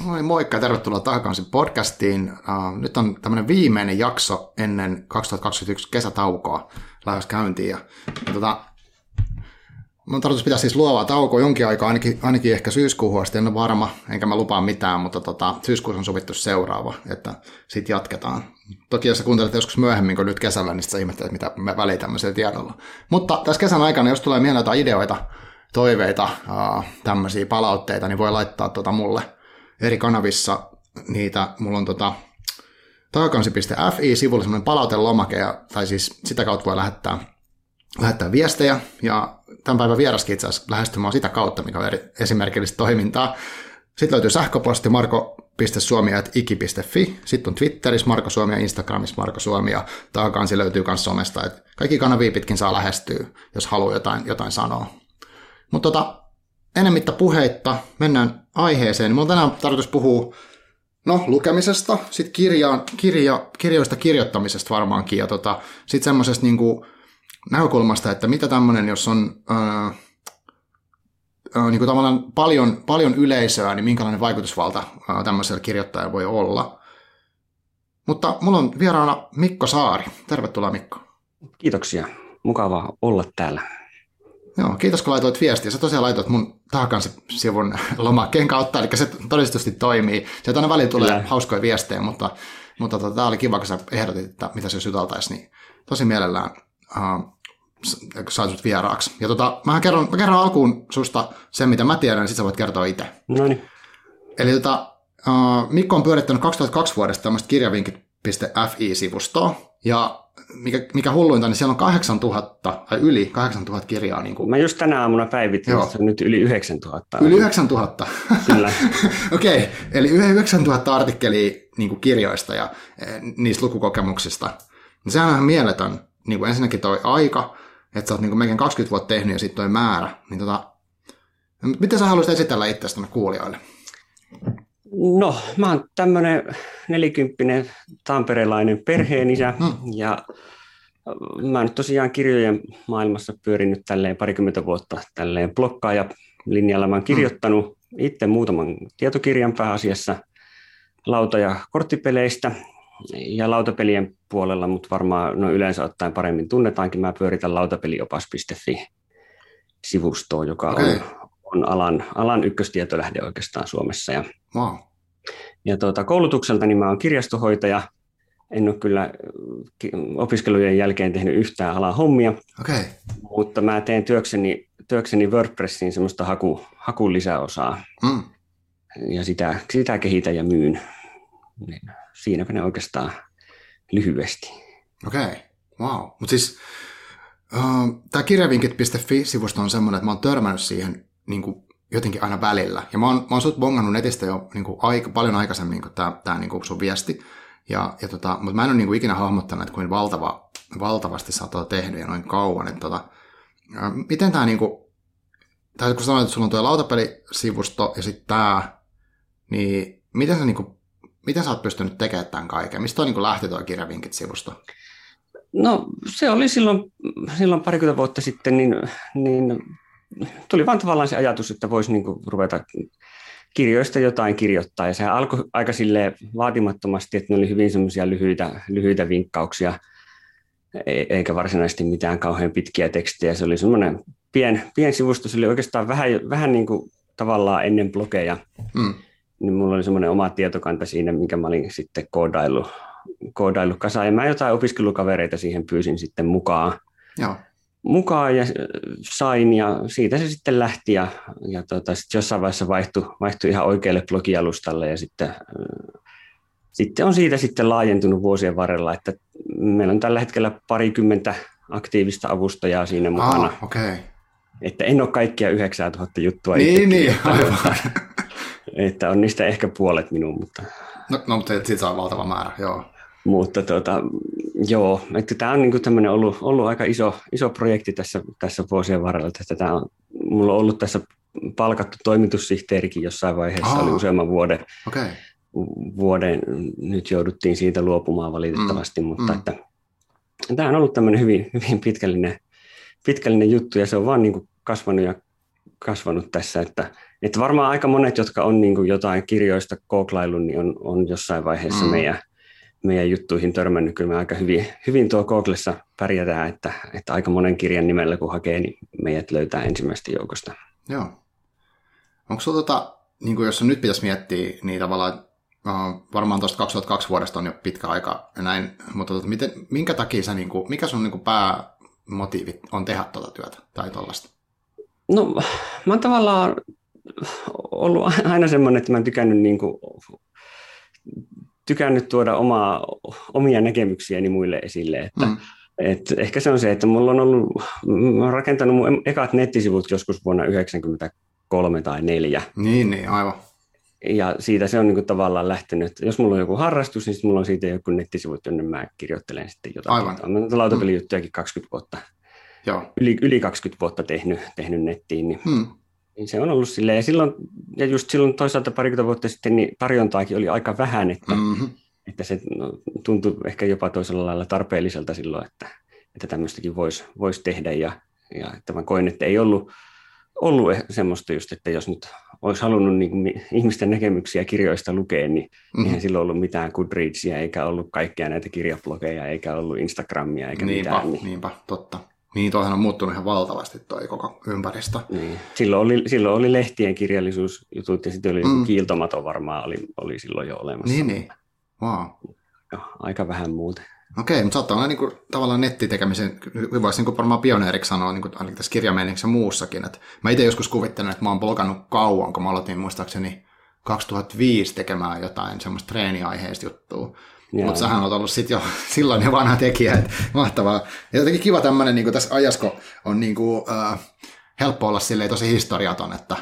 Moi moikka ja tervetuloa takaisin podcastiin. Uh, nyt on tämmöinen viimeinen jakso ennen 2021 kesätaukoa lähes käyntiin. Ja, ja tota, Mun tarkoitus pitää siis luovaa taukoa jonkin aikaa, ainakin, ainakin ehkä syyskuuhun asti, en ole varma, enkä mä lupaa mitään, mutta tota, syyskuussa on sovittu seuraava, että sitten jatketaan. Toki jos sä kuuntelet joskus myöhemmin kuin nyt kesällä, niin sä ihmettelet, mitä me välitämme sillä tiedolla. Mutta tässä kesän aikana, jos tulee mieleen jotain ideoita, toiveita, tämmöisiä palautteita, niin voi laittaa tota mulle eri kanavissa niitä. Mulla on tota, takakansi.fi-sivulla semmoinen palautelomake, tai siis sitä kautta voi lähettää, lähettää viestejä, ja tämän päivän vieraskin itse asiassa lähestymään sitä kautta, mikä on eri, esimerkillistä toimintaa. Sitten löytyy sähköposti marko.suomi.iki.fi, sitten on Twitterissä Marko Suomi ja Instagramissa Marko Suomi ja takakansi löytyy myös somesta. Et kaikki kanavia pitkin saa lähestyä, jos haluaa jotain, jotain sanoa. Mutta tota, enemmittä puheitta, mennään aiheeseen. Mulla on tänään tarkoitus puhua no, lukemisesta, sitten kirja, kirja, kirjoista kirjoittamisesta varmaankin ja tota, sitten semmoisesta niinku, näkökulmasta, että mitä tämmöinen, jos on ää, ää, niin kuin tavallaan paljon, paljon yleisöä, niin minkälainen vaikutusvalta ää, tämmöisellä kirjoittajalla voi olla. Mutta mulla on vieraana Mikko Saari. Tervetuloa Mikko. Kiitoksia. Mukava olla täällä. Joo, kiitos kun laitoit viestiä. Sä tosiaan laitoit mun sivun lomakkeen kautta, eli se todistusti toimii. Sieltä aina väliin tulee Kyllä. hauskoja viestejä, mutta, mutta tota, tämä oli kiva, kun sä ehdotit, että mitä se jos juteltaisiin, niin tosi mielellään uh, saat sut vieraaksi. Ja tota, mä kerron, mä kerron alkuun susta sen, mitä mä tiedän, niin sit sä voit kertoa itse. No niin. Eli tota, uh, Mikko on pyörittänyt 2002 vuodesta tämmöistä kirjavinkit.fi-sivustoa, ja mikä, mikä hulluinta, niin siellä on 8000 tai yli 8000 kirjaa. Niin kuin. Mä just tänä aamuna päivitin, että on nyt yli 9000. Yli 9000? Kyllä. Okei, okay. eli 9000 artikkelia niin kuin kirjoista ja eh, niistä lukukokemuksista. Sehän on ihan mieletön. Niin kuin ensinnäkin toi aika, että sä oot niin melkein 20 vuotta tehnyt ja sitten toi määrä. Niin tota, miten sä haluaisit esitellä itseäsi kuulijoille? No, mä oon tämmönen nelikymppinen tamperelainen perheenisä mm. ja mä nyt tosiaan kirjojen maailmassa pyörinyt tälleen parikymmentä vuotta tälleen blokkaaja linjalla. Mä oon kirjoittanut mm. itse muutaman tietokirjan pääasiassa lauta- ja korttipeleistä ja lautapelien puolella, mutta varmaan no yleensä ottaen paremmin tunnetaankin. Mä pyöritän lautapeliopas.fi-sivustoa, joka okay. on, on alan, alan ykköstietolähde oikeastaan Suomessa. Ja, wow. ja tuota, koulutukselta niin mä oon kirjastohoitaja. En ole kyllä opiskelujen jälkeen tehnyt yhtään alan hommia, okay. mutta mä teen työkseni, työkseni WordPressiin semmoista haku, hakun lisäosaa. Mm. Ja sitä, sitä kehitän ja myyn. Niin siinäpä ne oikeastaan lyhyesti. Okei, okay. wow. Mutta siis uh, tämä kirjavinkit.fi-sivusto on semmoinen, että mä oon törmännyt siihen niin kuin jotenkin aina välillä. Ja mä oon, mä oon sut bongannut netistä jo niin kuin aika, paljon aikaisemmin kuin tämä, tämä niin kuin sun viesti. Ja, ja tota, mutta mä en ole niin kuin ikinä hahmottanut, että kuin valtava, valtavasti sä oot tota tehnyt ja noin kauan. Että tota, miten tämä, niin kuin, tai kun sanoit, että sulla on tuo lautapelisivusto ja sitten tämä, niin miten sä niin kuin miten sä oot pystynyt tekemään tämän kaiken? Mistä on niin lähti tuo kirjavinkit-sivusto? No se oli silloin, silloin parikymmentä vuotta sitten, niin, niin tuli vaan tavallaan se ajatus, että voisi niin ruveta kirjoista jotain kirjoittaa. Ja se alkoi aika sille vaatimattomasti, että ne oli hyvin semmoisia lyhyitä, lyhyitä vinkkauksia, e, eikä varsinaisesti mitään kauhean pitkiä tekstejä. Se oli semmoinen pien, pien sivusto, se oli oikeastaan vähän, vähän niin kuin tavallaan ennen blogeja. Mm niin mulla oli semmoinen oma tietokanta siinä, minkä mä olin sitten koodaillut, koodaillut kasaan. Ja mä jotain opiskelukavereita siihen pyysin sitten mukaan. Joo. Mukaan ja sain ja siitä se sitten lähti ja, ja tota, sitten jossain vaiheessa vaihtui, vaihtui ihan oikealle blogialustalle ja sitten, sitten on siitä sitten laajentunut vuosien varrella, että meillä on tällä hetkellä parikymmentä aktiivista avustajaa siinä mukana. Ah, okay. Että en ole kaikkia 9000 juttua Niin, niin, aivan. että on niistä ehkä puolet minun, mutta... No, no mutta siitä saa valtava määrä, joo. Mutta tuota, joo, että tämä on niin tämmöinen ollut, ollut aika iso, iso projekti tässä, tässä vuosien varrella, että tämä on, mulla on ollut tässä palkattu toimitussihteerikin jossain vaiheessa, Aa, oli useamman vuoden, okay. vuoden, nyt jouduttiin siitä luopumaan valitettavasti, mm, mutta mm. Että, tämä on ollut tämmöinen hyvin, hyvin pitkällinen, pitkällinen juttu ja se on vaan niin kasvanut ja kasvanut tässä, että, että varmaan aika monet, jotka on niin kuin jotain kirjoista kooklaillut, niin on, on jossain vaiheessa mm. meidän, meidän juttuihin törmännyt. Kyllä me aika hyvin, hyvin tuo Googlessa pärjätään, että, että aika monen kirjan nimellä kun hakee, niin meidät löytää ensimmäistä joukosta. Joo. Onko sinulla, tota, niin kuin jos nyt pitäisi miettiä, niin tavallaan uh, varmaan tuosta 2002 vuodesta on jo pitkä aika ja näin, mutta tota, miten, minkä takia sä, niin kuin, mikä sun niin kuin päämotiivit on tehdä tuota työtä tai tuollaista? No mä oon tavallaan ollut aina semmoinen, että mä oon tykännyt, niin kuin, tykännyt tuoda omaa, omia näkemyksiäni muille esille, että mm. Et ehkä se on se, että mulla on ollut, mä oon rakentanut mun ekat nettisivut joskus vuonna 1993 tai 4. Niin, niin, aivan. Ja siitä se on niin kuin tavallaan lähtenyt, että jos mulla on joku harrastus, niin mulla on siitä joku nettisivut, jonne mä kirjoittelen sitten jotain. Aivan. Mä oon lautapelijuttujakin 20 vuotta Joo. Yli, yli 20 vuotta tehnyt, tehnyt nettiin, niin, hmm. Niin se on ollut silleen. Ja, silloin, ja just silloin toisaalta parikymmentä vuotta sitten niin tarjontaakin oli aika vähän, että, mm-hmm. että se no, tuntui ehkä jopa toisella lailla tarpeelliselta silloin, että, että tämmöistäkin voisi vois tehdä. Ja, ja että mä koin, että ei ollut, ollut semmoista just, että jos nyt olisi halunnut niin kuin, ihmisten näkemyksiä kirjoista lukea, niin mm-hmm. eihän silloin ollut mitään Goodreadsia, eikä ollut kaikkia näitä kirjablogeja, eikä ollut Instagramia, eikä niinpä, mitään. Niin. Niinpä, totta. Niin, toihan on muuttunut ihan valtavasti toi koko ympäristö. Niin. Silloin, oli, silloin oli lehtien kirjallisuusjutut ja sitten oli mm. kiiltomato varmaan oli, oli silloin jo olemassa. Niin, niin. Wow. Jo, aika vähän muuten. Okei, mutta saattaa olla niin kuin, tavallaan nettitekemisen, voisi niin varmaan pioneeriksi sanoa niin kuin, ainakin tässä kirjameiniksessä muussakin. Että mä itse joskus kuvittelen, että mä oon blogannut kauan, kun mä aloitin muistaakseni 2005 tekemään jotain semmoista treeniaiheista juttua. Mutta sähän on ollut sit jo silloin jo vanha tekijä, että mahtavaa. Ja jotenkin kiva tämmöinen niin tässä ajasko on niin kuin, äh, helppo olla silleen tosi historiaton, että,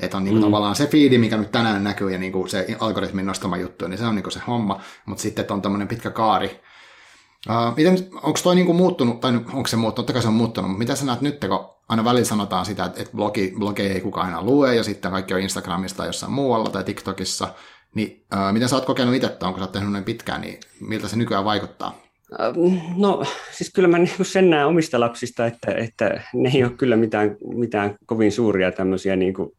että on niin kuin mm. tavallaan se fiidi, mikä nyt tänään näkyy ja niin kuin se algoritmin nostama juttu, niin se on niin kuin se homma, mutta sitten on tämmöinen pitkä kaari. Uh, miten, onko toi niin kuin muuttunut, tai onko se muuttunut, totta kai se on muuttunut, mutta mitä sä näet nyt, kun aina välillä sanotaan sitä, että, että blogi, blogi ei kukaan aina lue, ja sitten kaikki on Instagramista tai jossain muualla tai TikTokissa, niin äh, miten sä oot kokenut itse, kun sä tehnyt näin pitkään, niin miltä se nykyään vaikuttaa? No siis kyllä mä niin sen näen omista lapsista, että, että ne ei ole kyllä mitään, mitään kovin suuria tämmöisiä niin kuin,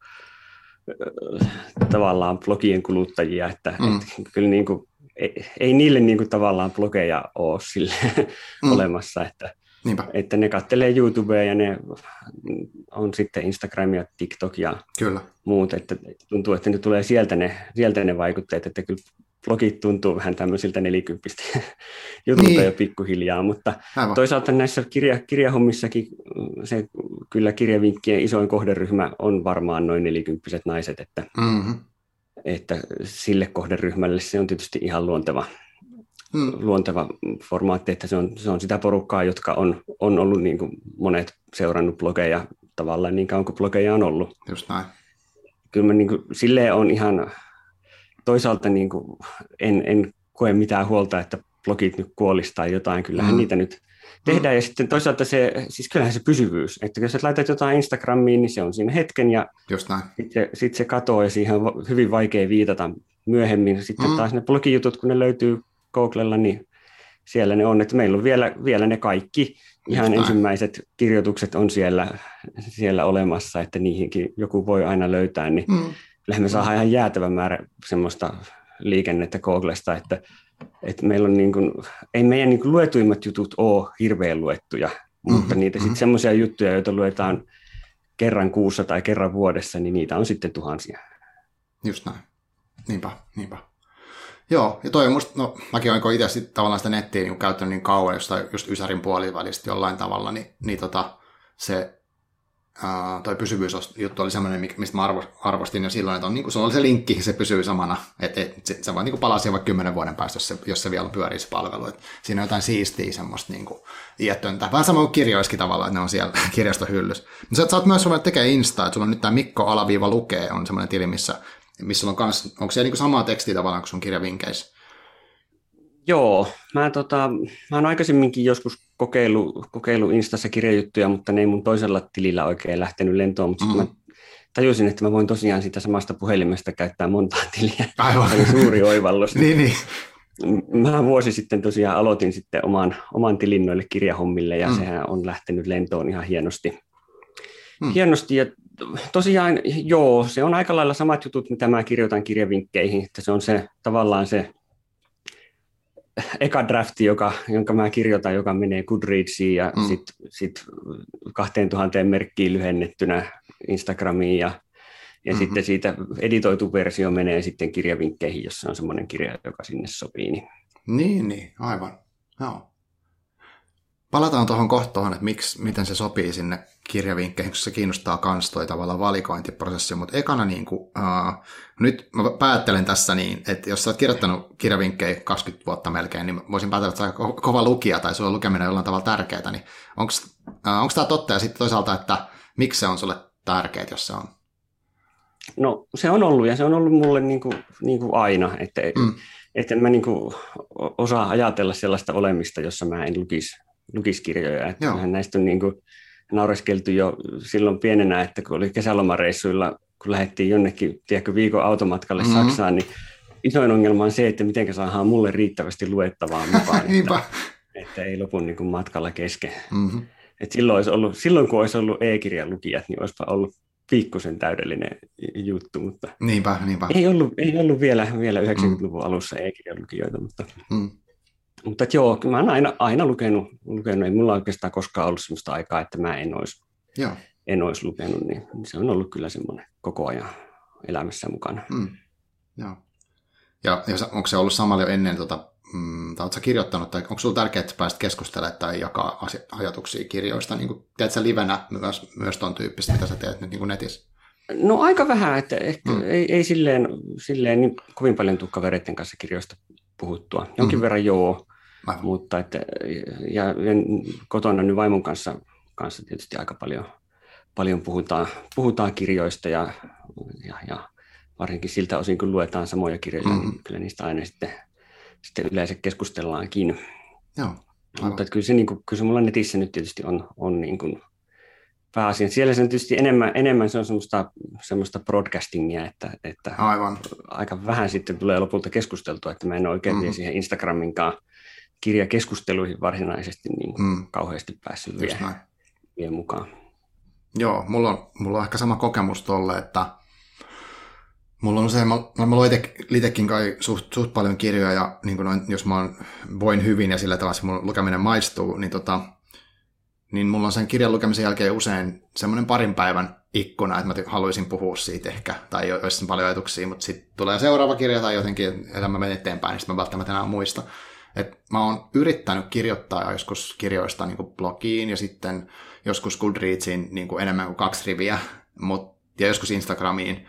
tavallaan blogien kuluttajia, että, mm. että kyllä niin kuin, ei, ei niille niin kuin, tavallaan blogeja ole sille mm. olemassa, että, Niinpä. Että ne kattelee YouTubea ja ne on sitten Instagram ja TikTok ja Kyllä. muut. Että tuntuu, että ne tulee sieltä ne, sieltä ne vaikutteet, että kyllä blogit tuntuu vähän tämmöisiltä nelikymppistä jutulta niin. jo pikkuhiljaa, mutta Aivan. toisaalta näissä kirja, kirjahommissakin se kyllä kirjavinkkien isoin kohderyhmä on varmaan noin nelikymppiset naiset, että, mm-hmm. että sille kohderyhmälle se on tietysti ihan luonteva mm. luonteva formaatti, että se on, se on sitä porukkaa, jotka on, on ollut niin kuin monet seurannut blogeja tavallaan niin kauan kuin blogeja on ollut. Just näin. Kyllä mä niin kuin, silleen on ihan, toisaalta niin kuin, en, en koe mitään huolta, että blogit nyt kuolisi tai jotain, kyllähän mm. niitä nyt tehdään. Mm. Ja sitten toisaalta se, siis kyllähän se pysyvyys, että jos sä laitat jotain Instagramiin, niin se on siinä hetken ja sitten sit se katoaa ja siihen on hyvin vaikea viitata myöhemmin. Sitten mm. taas ne blogijutut, kun ne löytyy Googlella, niin siellä ne on, että meillä on vielä, vielä ne kaikki ihan Just ensimmäiset kirjoitukset on siellä, siellä olemassa, että niihinkin joku voi aina löytää, niin mm. kyllähän me saadaan ihan jäätävä määrä semmoista liikennettä Googlesta, että, että meillä on niin kuin, ei meidän niin kuin luetuimmat jutut ole hirveän luettuja, mm-hmm. mutta niitä sitten mm-hmm. semmoisia juttuja, joita luetaan kerran kuussa tai kerran vuodessa, niin niitä on sitten tuhansia. Just näin. Niinpä, niinpä. Joo, ja toi musta, no mäkin olen itse sit tavallaan sitä nettiä niin käyttänyt niin kauan, jostain just Ysärin puolivälistä jollain tavalla, niin, niin tota, se ää, toi pysyvyysjuttu oli semmoinen, mistä mä arvo, arvostin jo silloin, että on, niin kuin, se oli se linkki, se pysyy samana, että et, se, se voi niin palaa vaikka kymmenen vuoden päästä, jos se, jos se vielä pyörii se palvelu, että siinä on jotain siistiä semmoista niin kuin, iättöntä. Vähän sama kuin kirjoiskin tavallaan, että ne on siellä kirjastohyllys. Mutta sä, sä oot myös tekee Insta, että sulla on nyt tämä Mikko Alaviiva lukee, on semmoinen tili, missä missä on kans, onko se niin samaa tekstiä tavallaan kuin sun kirjavinkeissä? Joo, mä, tota, mä oon aikaisemminkin joskus kokeilu, kokeilu Instassa kirjajuttuja, mutta ne ei mun toisella tilillä oikein lähtenyt lentoon, mutta mm-hmm. mä tajusin, että mä voin tosiaan sitä samasta puhelimesta käyttää montaa tiliä. Aivan. Se oli suuri oivallus. niin, niin. Mä vuosi sitten tosiaan aloitin sitten oman, oman tilin noille kirjahommille ja mm. sehän on lähtenyt lentoon ihan hienosti. hmm. hienosti. Ja tosiaan, joo, se on aika lailla samat jutut, mitä mä kirjoitan kirjavinkkeihin, että se on se tavallaan se eka drafti, joka, jonka mä kirjoitan, joka menee Goodreadsiin ja mm. sitten sit 2000 merkkiin lyhennettynä Instagramiin ja, ja mm-hmm. sitten siitä editoitu versio menee sitten kirjavinkkeihin, jossa on semmoinen kirja, joka sinne sopii. Niin, niin, niin aivan. Joo. Palataan tuohon kohtaan, että miksi, miten se sopii sinne kirjavinkkeihin, koska se kiinnostaa kans toi tavallaan valikointiprosessi, mutta ekana niin kuin, uh, nyt mä päättelen tässä niin, että jos sä oot kirjoittanut kirjavinkkejä 20 vuotta melkein, niin voisin päätellä, että sä oot kova lukija tai sulla lukeminen jollain tavalla tärkeää, niin onko uh, tämä totta ja sitten toisaalta, että miksi se on sulle tärkeää, jos se on? No se on ollut ja se on ollut mulle niin kuin, niin kuin aina, että, mm. että mä niin kuin osaa ajatella sellaista olemista, jossa mä en lukisi lukiskirjoja. Että näistä on niin kuin naureskeltu jo silloin pienenä, että kun oli kesälomareissuilla, kun lähdettiin jonnekin tiedätkö, viikon automatkalle mm-hmm. Saksaan, niin isoin ongelma on se, että miten saadaan mulle riittävästi luettavaa mukaan, että, että ei lopun niin kuin matkalla kesken. Mm-hmm. Et silloin, olisi ollut, silloin kun olisi ollut e-kirjan lukijat, niin olisipa ollut pikkusen täydellinen juttu, mutta niinpä, niinpä. Ei, ollut, ei ollut vielä, vielä 90-luvun mm. alussa e-kirjan lukijoita, mutta mm. Mutta joo, mä oon aina, aina lukenut, lukenut, ei mulla oikeastaan koskaan ollut sellaista aikaa, että mä en olisi, joo. en olisi lukenut, niin se on ollut kyllä semmoinen koko ajan elämässä mukana. Mm. Joo. Ja, ja onko se ollut samalla jo ennen, tota, mm, tai oletko kirjoittanut, tai onko sinulla tärkeää, että pääset keskustelemaan tai jakaa ajatuksia kirjoista? Niin kuin, teet sä livenä myös, myös tuon tyyppistä, mitä sä teet nyt niin kuin netissä? No aika vähän, että ehkä mm. ei, ei silleen, silleen niin kovin paljon tule kavereiden kanssa kirjoista puhuttua. Jonkin mm. verran joo, Aivan. Mutta että, ja, ja kotona nyt vaimon kanssa, kanssa tietysti aika paljon, paljon puhutaan, puhutaan kirjoista ja, ja, ja varsinkin siltä osin, kun luetaan samoja kirjoja, mm-hmm. niin kyllä niistä aina sitten, sitten yleensä keskustellaankin. Joo, Mutta että kyllä se, niin kuin, kyllä se mulla netissä nyt tietysti on, on niin kuin pääasia. Siellä se on tietysti enemmän, enemmän se on semmoista, semmoista broadcastingia, että, että Aivan. aika vähän sitten tulee lopulta keskusteltua, että mä en oikein mm-hmm. siihen Instagraminkaan kirjakeskusteluihin varsinaisesti niin mm. kauheasti päässyt vie, vie mukaan. Joo, mulla on, mulla on ehkä sama kokemus tolle, että mulla on usein, mä, mä luen itsekin kai suht, suht, paljon kirjoja, ja niin noin, jos mä voin hyvin ja sillä tavalla mun lukeminen maistuu, niin, tota, niin mulla on sen kirjan lukemisen jälkeen usein semmoinen parin päivän ikkuna, että mä haluaisin puhua siitä ehkä, tai olisi paljon ajatuksia, mutta sitten tulee seuraava kirja tai jotenkin elämä menee eteenpäin, niin sitten mä välttämättä enää muista. Et mä oon yrittänyt kirjoittaa joskus kirjoista niin kuin blogiin ja sitten joskus Goodreadsiin niin kuin enemmän kuin kaksi riviä, mut, ja joskus Instagramiin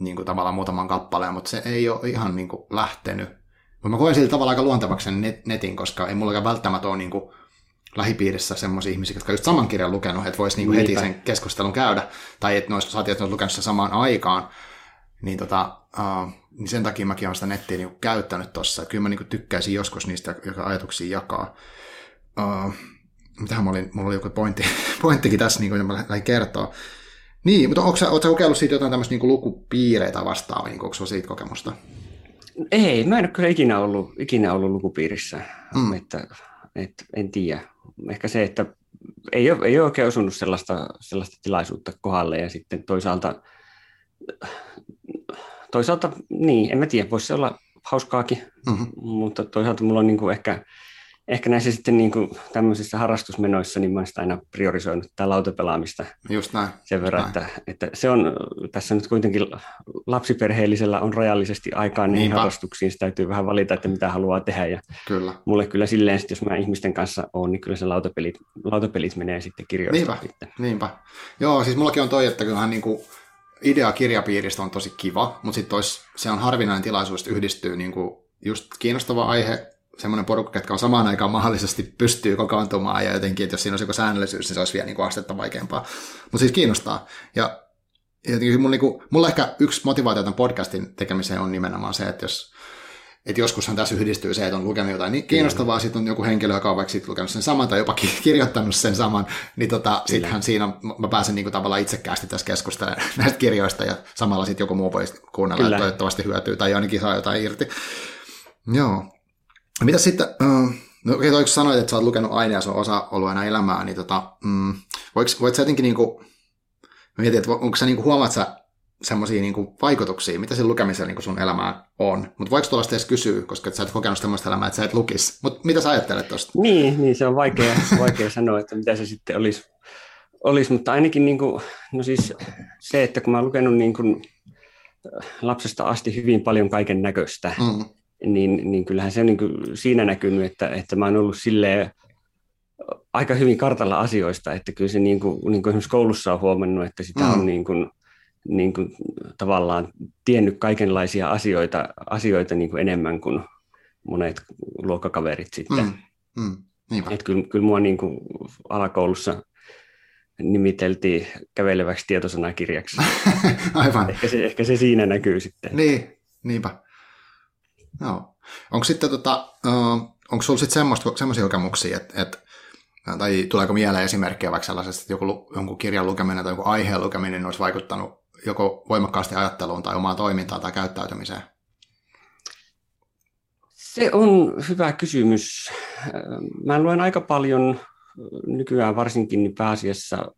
niin kuin tavallaan muutaman kappaleen, mutta se ei ole ihan niin kuin lähtenyt. Mutta mä koen sillä tavalla aika luontevaksi sen net, netin, koska ei mulla välttämättä ole niin kuin lähipiirissä semmoisia ihmisiä, jotka just saman kirjan lukenut, että voisi niin heti sen keskustelun käydä, tai että ne olisi, saatiin, että ne olisi lukenut sen samaan aikaan, niin tota, uh, niin sen takia mäkin olen sitä nettiä niin käyttänyt tuossa. Kyllä mä niin tykkäisin joskus niistä, joka ajatuksia jakaa. Uh, mitähän mä olin, mulla oli joku pointti, pointtikin tässä, niin kuin mä lähdin kertoa. Niin, mutta onko sä, sä kokeillut siitä jotain tämmöistä niin lukupiireitä vastaavaa, niin onko siitä kokemusta? Ei, mä en ole kyllä ikinä ollut, ikinä ollut lukupiirissä, mm. että, että en tiedä. Ehkä se, että ei ole, ei ole oikein osunut sellaista, sellaista tilaisuutta kohdalle ja sitten toisaalta toisaalta, niin, en mä tiedä, voisi se olla hauskaakin, mm-hmm. mutta toisaalta mulla on niin kuin ehkä, ehkä näissä sitten niin kuin tämmöisissä harrastusmenoissa, niin mä olen sitä aina priorisoinut tätä lautapelaamista Just näin. sen verran, näin. Että, että, se on, tässä nyt kuitenkin lapsiperheellisellä on rajallisesti aikaa niin harrastuksiin, se täytyy vähän valita, että mitä haluaa tehdä, ja kyllä. mulle kyllä silleen, että jos mä ihmisten kanssa on, niin kyllä se lautapelit, lautapelit menee sitten kirjoista. Niinpä, sitten. niinpä. Joo, siis mullakin on toi, että kyllähän niin kuin idea kirjapiiristä on tosi kiva, mutta sitten se on harvinainen tilaisuus, että yhdistyy kuin just kiinnostava aihe, semmoinen porukka, jotka on samaan aikaan mahdollisesti pystyy kokoontumaan ja jotenkin, että jos siinä olisi joku säännöllisyys, niin se olisi vielä niin kuin astetta vaikeampaa. Mutta siis kiinnostaa. Ja jotenkin mulla, kuin, mulla ehkä yksi motivaatio tämän podcastin tekemiseen on nimenomaan se, että jos että joskushan tässä yhdistyy se, että on lukenut jotain niin kiinnostavaa, sitten on joku henkilö, joka on vaikka sit lukenut sen saman tai jopa kirjoittanut sen saman, niin tota, sittenhän siinä mä pääsen niinku tavallaan itsekkäästi tässä keskustelemaan näistä kirjoista ja samalla sitten joku muu voi kuunnella, Kyllä. että toivottavasti hyötyy tai ainakin saa jotain irti. Joo. Mitä sitten, uh, no okei, okay, sanoit, että sä oot lukenut aina ja se on osa ollut aina elämää, niin tota, mm, voiko, voit sä jotenkin niinku, mietin, että onko sä, niin kuin, huomaat sä semmoisia niin vaikutuksia, mitä sillä lukemisella niin sun elämään on. Mutta voiko tuollaista edes kysyä, koska sä et kokenut sellaista elämää, että sä et lukisi. Mutta mitä sä ajattelet tuosta? Niin, niin, se on vaikea, vaikea sanoa, että mitä se sitten olisi. olisi mutta ainakin niin kuin, no siis se, että kun mä oon lukenut niin kuin lapsesta asti hyvin paljon kaiken näköistä, mm. niin, niin kyllähän se on niin kuin siinä näkynyt, että, että mä oon ollut silleen aika hyvin kartalla asioista, että kyllä se niin kuin, niin kuin esimerkiksi koulussa on huomannut, että sitä mm. on niin kuin, niin kuin, tavallaan tiennyt kaikenlaisia asioita, asioita niin kuin enemmän kuin monet luokkakaverit sitten. Mm. Mm. Että kyllä, kyllä mua niin kuin alakoulussa nimiteltiin käveleväksi tietosanakirjaksi. Aivan. Ehkä se, ehkä se siinä näkyy sitten. Niin, niinpä. Joo. Onko sitten tota, onko sinulla sitten semmoisia kokemuksia, että, että tai tuleeko mieleen esimerkkejä vaikka sellaisesta, että joku, jonkun kirjan lukeminen tai joku aiheen lukeminen olisi vaikuttanut joko voimakkaasti ajatteluun tai omaan toimintaan tai käyttäytymiseen? Se on hyvä kysymys. Mä luen aika paljon nykyään varsinkin niin pääasiassa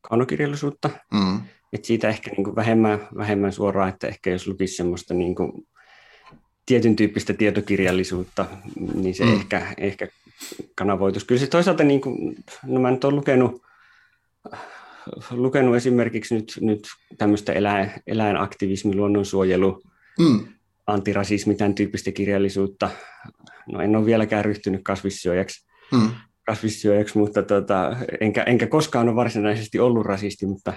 kaunokirjallisuutta. Mm. Et siitä ehkä niin kuin vähemmän, vähemmän suoraan, että ehkä jos lukisi semmoista niin kuin tietyn tyyppistä tietokirjallisuutta, niin se mm. ehkä, ehkä kanavoitus. Kyllä se toisaalta, niin kuin, no mä nyt olen lukenut, lukenut esimerkiksi nyt, nyt tämmöistä eläin, eläinaktivismi, luonnonsuojelu, mm. antirasismi, tämän tyyppistä kirjallisuutta. No en ole vieläkään ryhtynyt kasvissyöjäksi, mm. kasvissyöjäksi mutta tota, enkä, enkä koskaan ole varsinaisesti ollut rasisti, mutta,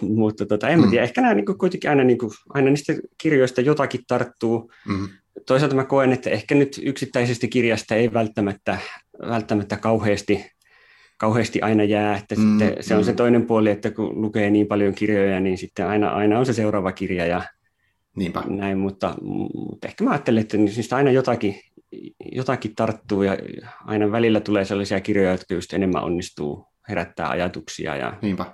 mutta tota, en mm. tiedä, ehkä nämä niin kuitenkin aina, niin kuin, aina niistä kirjoista jotakin tarttuu. Mm toisaalta mä koen, että ehkä nyt yksittäisestä kirjasta ei välttämättä, välttämättä kauheasti, kauheasti aina jää. Että mm, sitten se on mm. se toinen puoli, että kun lukee niin paljon kirjoja, niin sitten aina, aina on se seuraava kirja ja Niinpä. näin, mutta, mutta ehkä mä ajattelen, että niistä aina jotakin, jotakin tarttuu ja aina välillä tulee sellaisia kirjoja, jotka just enemmän onnistuu herättää ajatuksia ja Niinpä.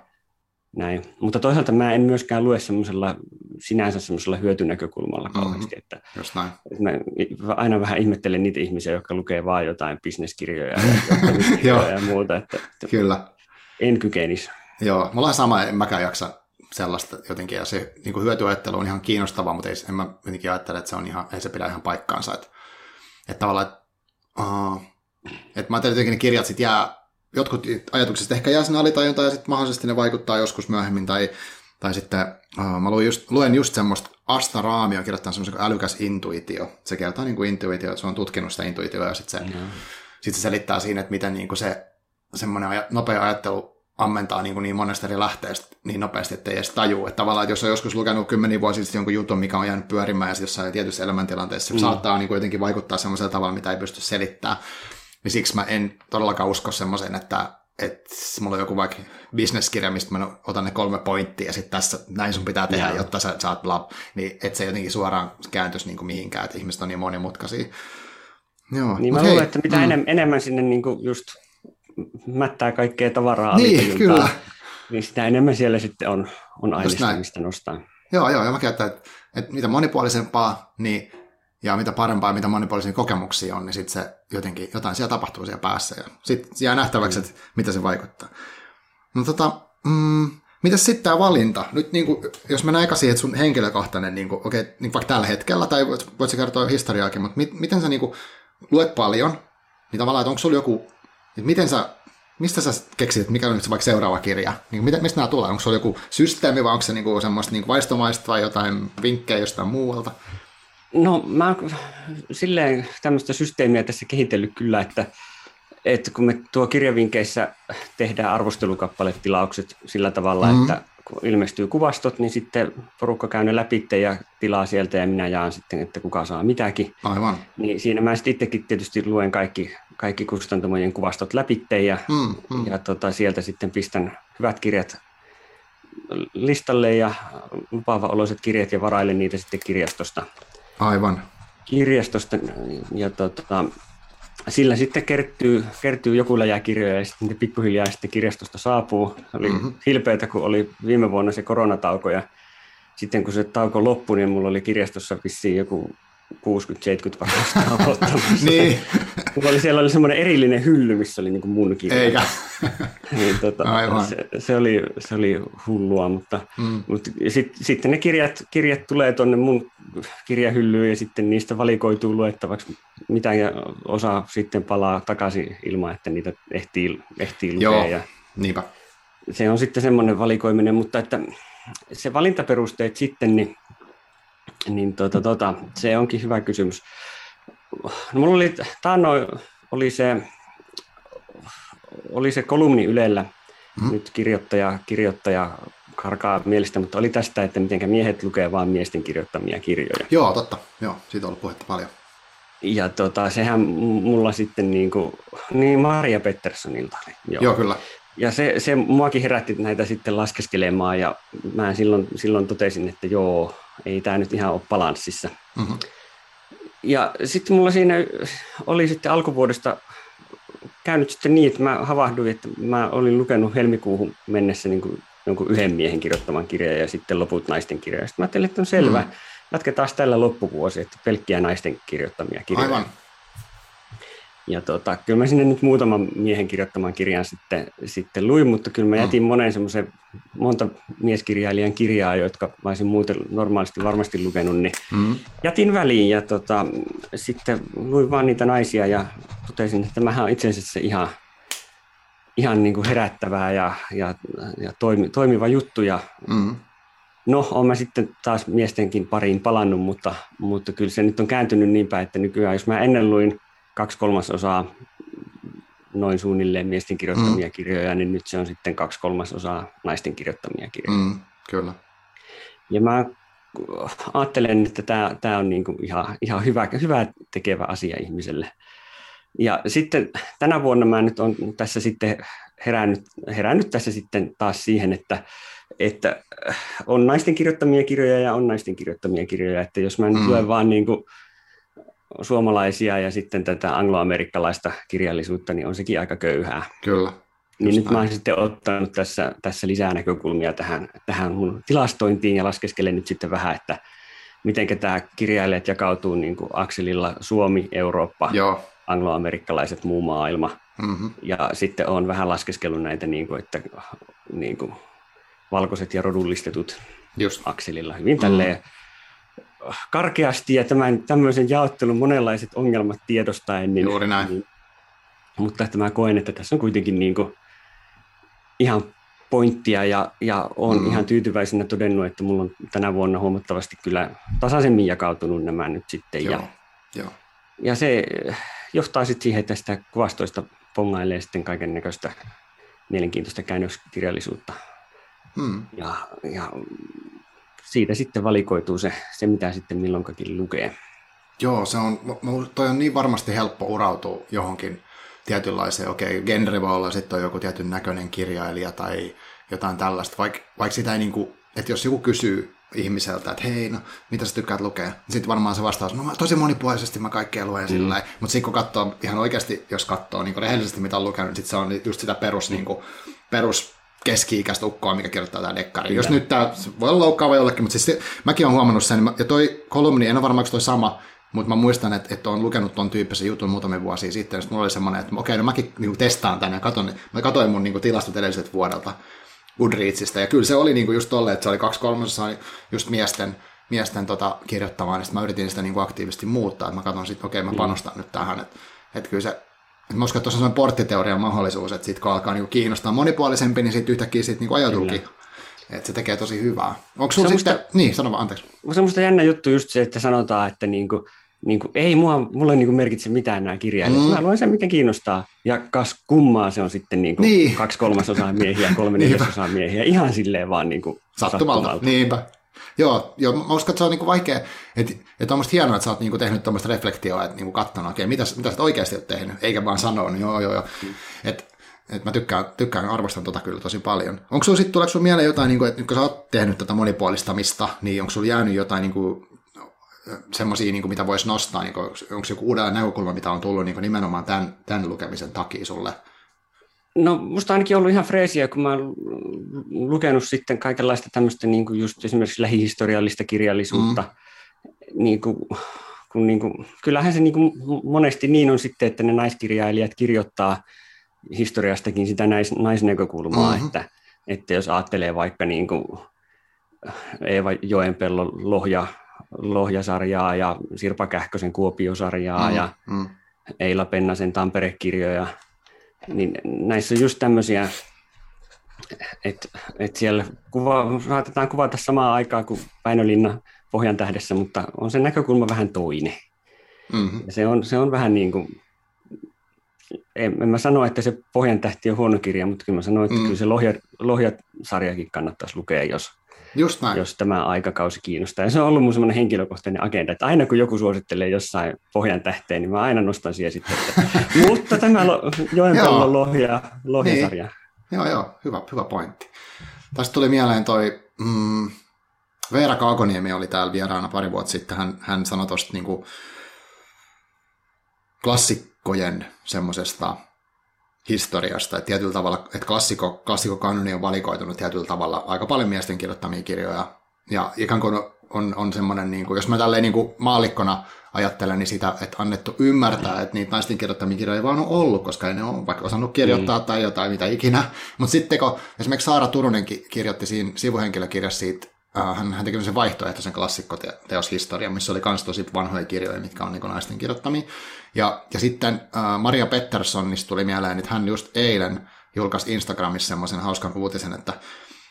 Näin. Mutta toisaalta mä en myöskään lue semmoisella sinänsä semmoisella hyötynäkökulmalla mm-hmm. kauheasti. Mm-hmm. Että, Just näin. Mä aina vähän ihmettelen niitä ihmisiä, jotka lukee vaan jotain bisneskirjoja ja, ja muuta. Että, että Kyllä. En kykenisi. Joo, mulla on sama, en mäkään jaksa sellaista jotenkin, ja se niin kuin hyötyajattelu on ihan kiinnostavaa, mutta ei, en mä jotenkin ajattele, että se on ihan, ei se pidä ihan paikkaansa. Että, että tavallaan, että, uh, että mä ajattelen, että ne kirjat sitten jää jotkut ajatukset ehkä jää sinne alitajuntaan ja sitten mahdollisesti ne vaikuttaa joskus myöhemmin. Tai, tai sitten uh, mä luen just, luen just semmoista Asta Raami on kirjoittanut semmoisen kuin älykäs intuitio. Se kertoo niin kuin intuitio, että se on tutkinut sitä intuitioa ja sitten se, mm. sit se selittää siinä, että miten niin kuin se semmoinen nopea ajattelu ammentaa niin, kuin niin monesta eri lähteestä niin nopeasti, ettei edes tajuu. Että tavallaan, että jos on joskus lukenut kymmeniä vuosia sitten jonkun jutun, mikä on jäänyt pyörimään ja jossain tietyssä elämäntilanteessa, se mm. saattaa niin kuin jotenkin vaikuttaa semmoisella tavalla, mitä ei pysty selittämään. Niin siksi mä en todellakaan usko semmoisen, että, että mulla on joku vaikka bisneskirja, mistä mä otan ne kolme pointtia ja sitten tässä näin sun pitää tehdä, Joo. jotta sä saat bla, niin että se jotenkin suoraan kääntyisi niin kuin mihinkään, että ihmiset on niin monimutkaisia. Joo. Niin mä luulen, että mitä mm. enemmän, enemmän sinne niin kuin just mättää kaikkea tavaraa niin, kyllä. niin sitä enemmän siellä sitten on, on aineista, mistä nostaa. Joo, joo, ja mä käytän, että, että mitä monipuolisempaa, niin ja mitä parempaa, mitä monipuolisia kokemuksia on, niin sitten se jotenkin, jotain siellä tapahtuu siellä päässä ja sitten jää nähtäväksi, että mitä se vaikuttaa. No tota, mm, mitäs sitten tämä valinta? Nyt niin kuin, jos mä näin siihen, että sun henkilökohtainen, niin kuin, okei, niin vaikka tällä hetkellä, tai voit, voit kertoa historiaakin, mutta mit, miten sä niin kuin, luet paljon, niin tavallaan, että onko sulla joku, että miten sä, mistä sä keksit, että mikä on nyt vaikka seuraava kirja? Niin, miten, mistä nämä tulee? Onko sulla joku systeemi vai onko se niin kuin, semmoista niin kuin vaistomaista vai jotain vinkkejä jostain muualta? No mä silleen tämmöistä systeemiä tässä kehitellyt kyllä, että, että kun me tuo kirjavinkeissä tehdään arvostelukappaletilaukset sillä tavalla, mm-hmm. että kun ilmestyy kuvastot, niin sitten porukka käy ne läpi ja tilaa sieltä ja minä jaan sitten, että kuka saa mitäkin. Aivan. Niin siinä mä sitten itsekin tietysti luen kaikki, kaikki kustantamojen kuvastot läpi ja, mm-hmm. ja tota, sieltä sitten pistän hyvät kirjat listalle ja lupaava oloiset kirjat ja varailen niitä sitten kirjastosta Aivan. kirjastosta. Ja tota, sillä sitten kertyy, kertyy joku läjä kirjoja ja sitten pikkuhiljaa sitten kirjastosta saapuu. Oli mm-hmm. hilpeätä, kun oli viime vuonna se koronatauko ja sitten kun se tauko loppui, niin mulla oli kirjastossa vissiin joku 60-70 varmasti ottamassa. niin. Mulla oli, siellä oli semmoinen erillinen hylly, missä oli niin kuin mun kirja. Eikä. niin, tota, Aivan. se, se, oli, se oli hullua, mutta, Mm. mutta sit, sitten ne kirjat, kirjat tulee tuonne mun kirjahyllyyn ja sitten niistä valikoituu luettavaksi, mitä ja osa sitten palaa takaisin ilman, että niitä ehtii, ehtii lukea. Joo. Ja Niinpä. se on sitten semmoinen valikoiminen, mutta että se valintaperusteet sitten, niin, niin tota, tota, se onkin hyvä kysymys. No, mulla oli, taannoin oli se, oli se kolumni Ylellä, mm. nyt kirjoittaja, kirjoittaja karkaa mielestä, mutta oli tästä, että miten miehet lukee vain miesten kirjoittamia kirjoja. Joo, totta. Joo, siitä on ollut puhetta paljon. Ja tota, sehän mulla sitten niin kuin, niin Maria Petterssonilta oli. Joo, Joo kyllä. Ja se, se muakin herätti näitä sitten laskeskelemaan ja mä silloin, silloin totesin, että joo, ei tämä nyt ihan ole balanssissa. Mm-hmm. Ja sitten mulla siinä oli sitten alkuvuodesta käynyt sitten niin, että mä havahduin, että mä olin lukenut helmikuuhun mennessä niin kuin jonkun yhden miehen kirjoittaman kirjan ja sitten loput naisten kirjoja. Sitten mä ajattelin, että on selvä, mm. jatketaan tällä loppuvuosi, että pelkkiä naisten kirjoittamia kirjoja. Aivan. Ja tota, kyllä mä sinne nyt muutaman miehen kirjoittaman kirjan sitten, sitten luin, mutta kyllä mä jätin mm. monen semmoisen monta mieskirjailijan kirjaa, jotka mä olisin muuten normaalisti varmasti lukenut, niin mm. jätin väliin ja tota, sitten luin vaan niitä naisia ja totesin, että tämähän on itse asiassa ihan, ihan niin kuin herättävää ja, ja, ja toimi, toimiva juttu. Ja, mm. No, olen mä sitten taas miestenkin pariin palannut, mutta, mutta kyllä se nyt on kääntynyt niin päin, että nykyään jos mä ennen luin kaksi kolmasosaa noin suunnilleen miesten kirjoittamia mm. kirjoja, niin nyt se on sitten kaksi kolmasosaa naisten kirjoittamia kirjoja. Mm, kyllä. Ja mä ajattelen, että tämä, tämä on niin kuin ihan, ihan hyvä, hyvä tekevä asia ihmiselle. Ja sitten tänä vuonna mä nyt on tässä sitten herännyt, herännyt tässä sitten taas siihen, että, että on naisten kirjoittamia kirjoja ja on naisten kirjoittamia kirjoja, että jos mä nyt mm. luen vaan niin kuin suomalaisia ja sitten tätä angloamerikkalaista kirjallisuutta, niin on sekin aika köyhää. Kyllä. Niin nyt mä oon sitten ottanut tässä, tässä lisää näkökulmia tähän, tähän mun tilastointiin ja laskeskelen nyt sitten vähän, että miten tämä kirjailijat jakautuu niin kuin akselilla Suomi, Eurooppa, Joo. angloamerikkalaiset, muu maailma. Mm-hmm. Ja sitten on vähän laskeskellut näitä, niin kuin, että niin kuin, valkoiset ja rodullistetut Just. akselilla hyvin mm-hmm. tälleen karkeasti ja tämän, tämmöisen jaottelun monenlaiset ongelmat tiedostaen. Niin, Juuri näin. Niin, mutta että mä koen, että tässä on kuitenkin niin kuin ihan pointtia ja, ja olen mm. ihan tyytyväisenä todennut, että mulla on tänä vuonna huomattavasti kyllä tasaisemmin jakautunut nämä nyt sitten. Joo. Ja, Joo. ja se johtaa sitten siihen, että sitä kuvastoista pongailee sitten kaiken näköistä mielenkiintoista käännöskirjallisuutta. Mm. Ja, ja siitä sitten valikoituu se, se mitä sitten milloinkakin lukee. Joo, se on, toi on niin varmasti helppo urautua johonkin tietynlaiseen, okei, okay, genre voi olla sitten on joku tietyn näköinen kirjailija tai jotain tällaista, vaikka vaik sitä ei niinku, että jos joku kysyy ihmiseltä, että hei, no, mitä sä tykkäät lukea? Niin sitten varmaan se vastaus, no mä tosi monipuolisesti mä kaikkea luen mm. sillä mutta sitten kun katsoo ihan oikeasti, jos katsoo niin rehellisesti mitä on lukenut, niin sitten se on just sitä perus, mm. niin kuin, perus keski-ikäistä ukkoa, mikä kirjoittaa tämä dekkari. Jos nyt tämä voi olla loukkaava jollekin, mutta siis mäkin olen huomannut sen, ja toi kolumni, en ole varmaan toi sama, mutta mä muistan, että, että olen lukenut tuon tyyppisen jutun muutamia vuosia sitten, ja mulla oli semmoinen, että okei, no mäkin niin testaan tänne, ja katon, mä katsoin mun niin tilastot edelliset vuodelta Goodreadsista, ja kyllä se oli niin kuin just tolle, että se oli kaksi kolmasosaa just miesten, miesten tota, kirjoittamaan, niin sitten mä yritin sitä niin kuin aktiivisesti muuttaa, että mä katson sitten, okei, mä panostan mm. nyt tähän, että, että kyllä se Mä uskon, että tuossa on porttiteorian mahdollisuus, että sitten kun alkaa niinku kiinnostaa monipuolisempi, niin sitten yhtäkkiä siitä niinku ajatuukin. Että se tekee tosi hyvää. Onko sulla sitten... Musta, niin, sano vaan, anteeksi. Se on musta jännä juttu just se, että sanotaan, että niinku, niinku, ei mua, mulle niinku merkitse mitään nämä kirjailijat. Mm. Mä luen sen, mikä kiinnostaa. Ja kas kummaa se on sitten niinku niin. kaksi kolmasosaa miehiä, kolme neljäsosaa miehiä. Ihan silleen vaan niinku sattumalta. sattumalta. Niinpä. Joo, joo, mä uskon, että se on niinku vaikea, että, että on musta hienoa, että sä oot niinku tehnyt tuommoista reflektioa, että niinku katsonut, okei, mitä, mitä sä oikeasti oot tehnyt, eikä vaan sanoa, niin joo, joo, joo. Mm. Että et mä tykkään, tykkään arvostan tota kyllä tosi paljon. Onko sulla sitten, tuleeko sulla mieleen jotain, niin kuin, että nyt kun sä oot tehnyt tätä monipuolistamista, niin onko sulla jäänyt jotain niin kuin, semmoisia, niin kuin, mitä voisi nostaa, niin kuin, onko joku uudenlainen näkökulma, mitä on tullut niin kuin nimenomaan tämän, tämän lukemisen takia sulle? No musta ainakin ollut ihan freesiä, kun mä oon lukenut sitten kaikenlaista tämmöistä niin kuin just esimerkiksi lähihistoriallista kirjallisuutta, mm. niin kuin kun niin kuin, kyllähän se niin kuin monesti niin on sitten, että ne naiskirjailijat kirjoittaa historiastakin sitä nais, naisnäkökulmaa, mm-hmm. että, että jos ajattelee vaikka niin kuin Eeva Joenpellon lohja, Lohjasarjaa ja Sirpa Kähkösen Kuopiosarjaa mm-hmm. ja mm. Eila Pennasen Tampere-kirjoja, niin näissä on just tämmöisiä, että, että siellä kuva, saatetaan kuvata samaa aikaa kuin Väinölinna Pohjan tähdessä, mutta on se näkökulma vähän toinen. Mm-hmm. Ja se, on, se on vähän niin kuin, en, en mä sano, että se Pohjan tähti on huono kirja, mutta kyllä mä sanon, että mm. kyllä se Lohja, Lohja-sarjakin kannattaisi lukea, jos, Just näin. jos tämä aikakausi kiinnostaa. Ja se on ollut mun semmoinen henkilökohtainen agenda, että aina kun joku suosittelee jossain Pohjan tähteen, niin mä aina nostan siihen sitten, että mutta tämä Joenpellon lohja, lohjasarja. Niin. Joo, joo, hyvä, hyvä pointti. Tästä tuli mieleen toi, mm, Veera Kaakoniemi oli täällä vieraana pari vuotta sitten. Hän, hän sanoi tuosta niinku klassikkojen semmoisesta historiasta, että tietyllä tavalla, että klassikko, klassikkokanoni on valikoitunut tietyllä tavalla aika paljon miesten kirjoittamia kirjoja, ja ikään kuin on, on semmoinen, niin kuin, jos mä tälleen niin kuin maallikkona ajattelen, niin sitä, että annettu ymmärtää, että niitä naisten kirjoittamia kirjoja ei vaan ole ollut, koska ei ne ole vaikka osannut kirjoittaa mm. tai jotain, mitä ikinä. Mutta sitten kun esimerkiksi Saara Turunen kirjoitti siinä sivuhenkilökirjassa siitä hän, hän teki sen vaihtoehtoisen klassikkoteoshistorian, missä oli myös tosi vanhoja kirjoja, mitkä on niin naisten kirjoittamia. Ja, ja sitten äh, Maria Petterssonista tuli mieleen, että hän just eilen julkaisi Instagramissa semmoisen hauskan uutisen, että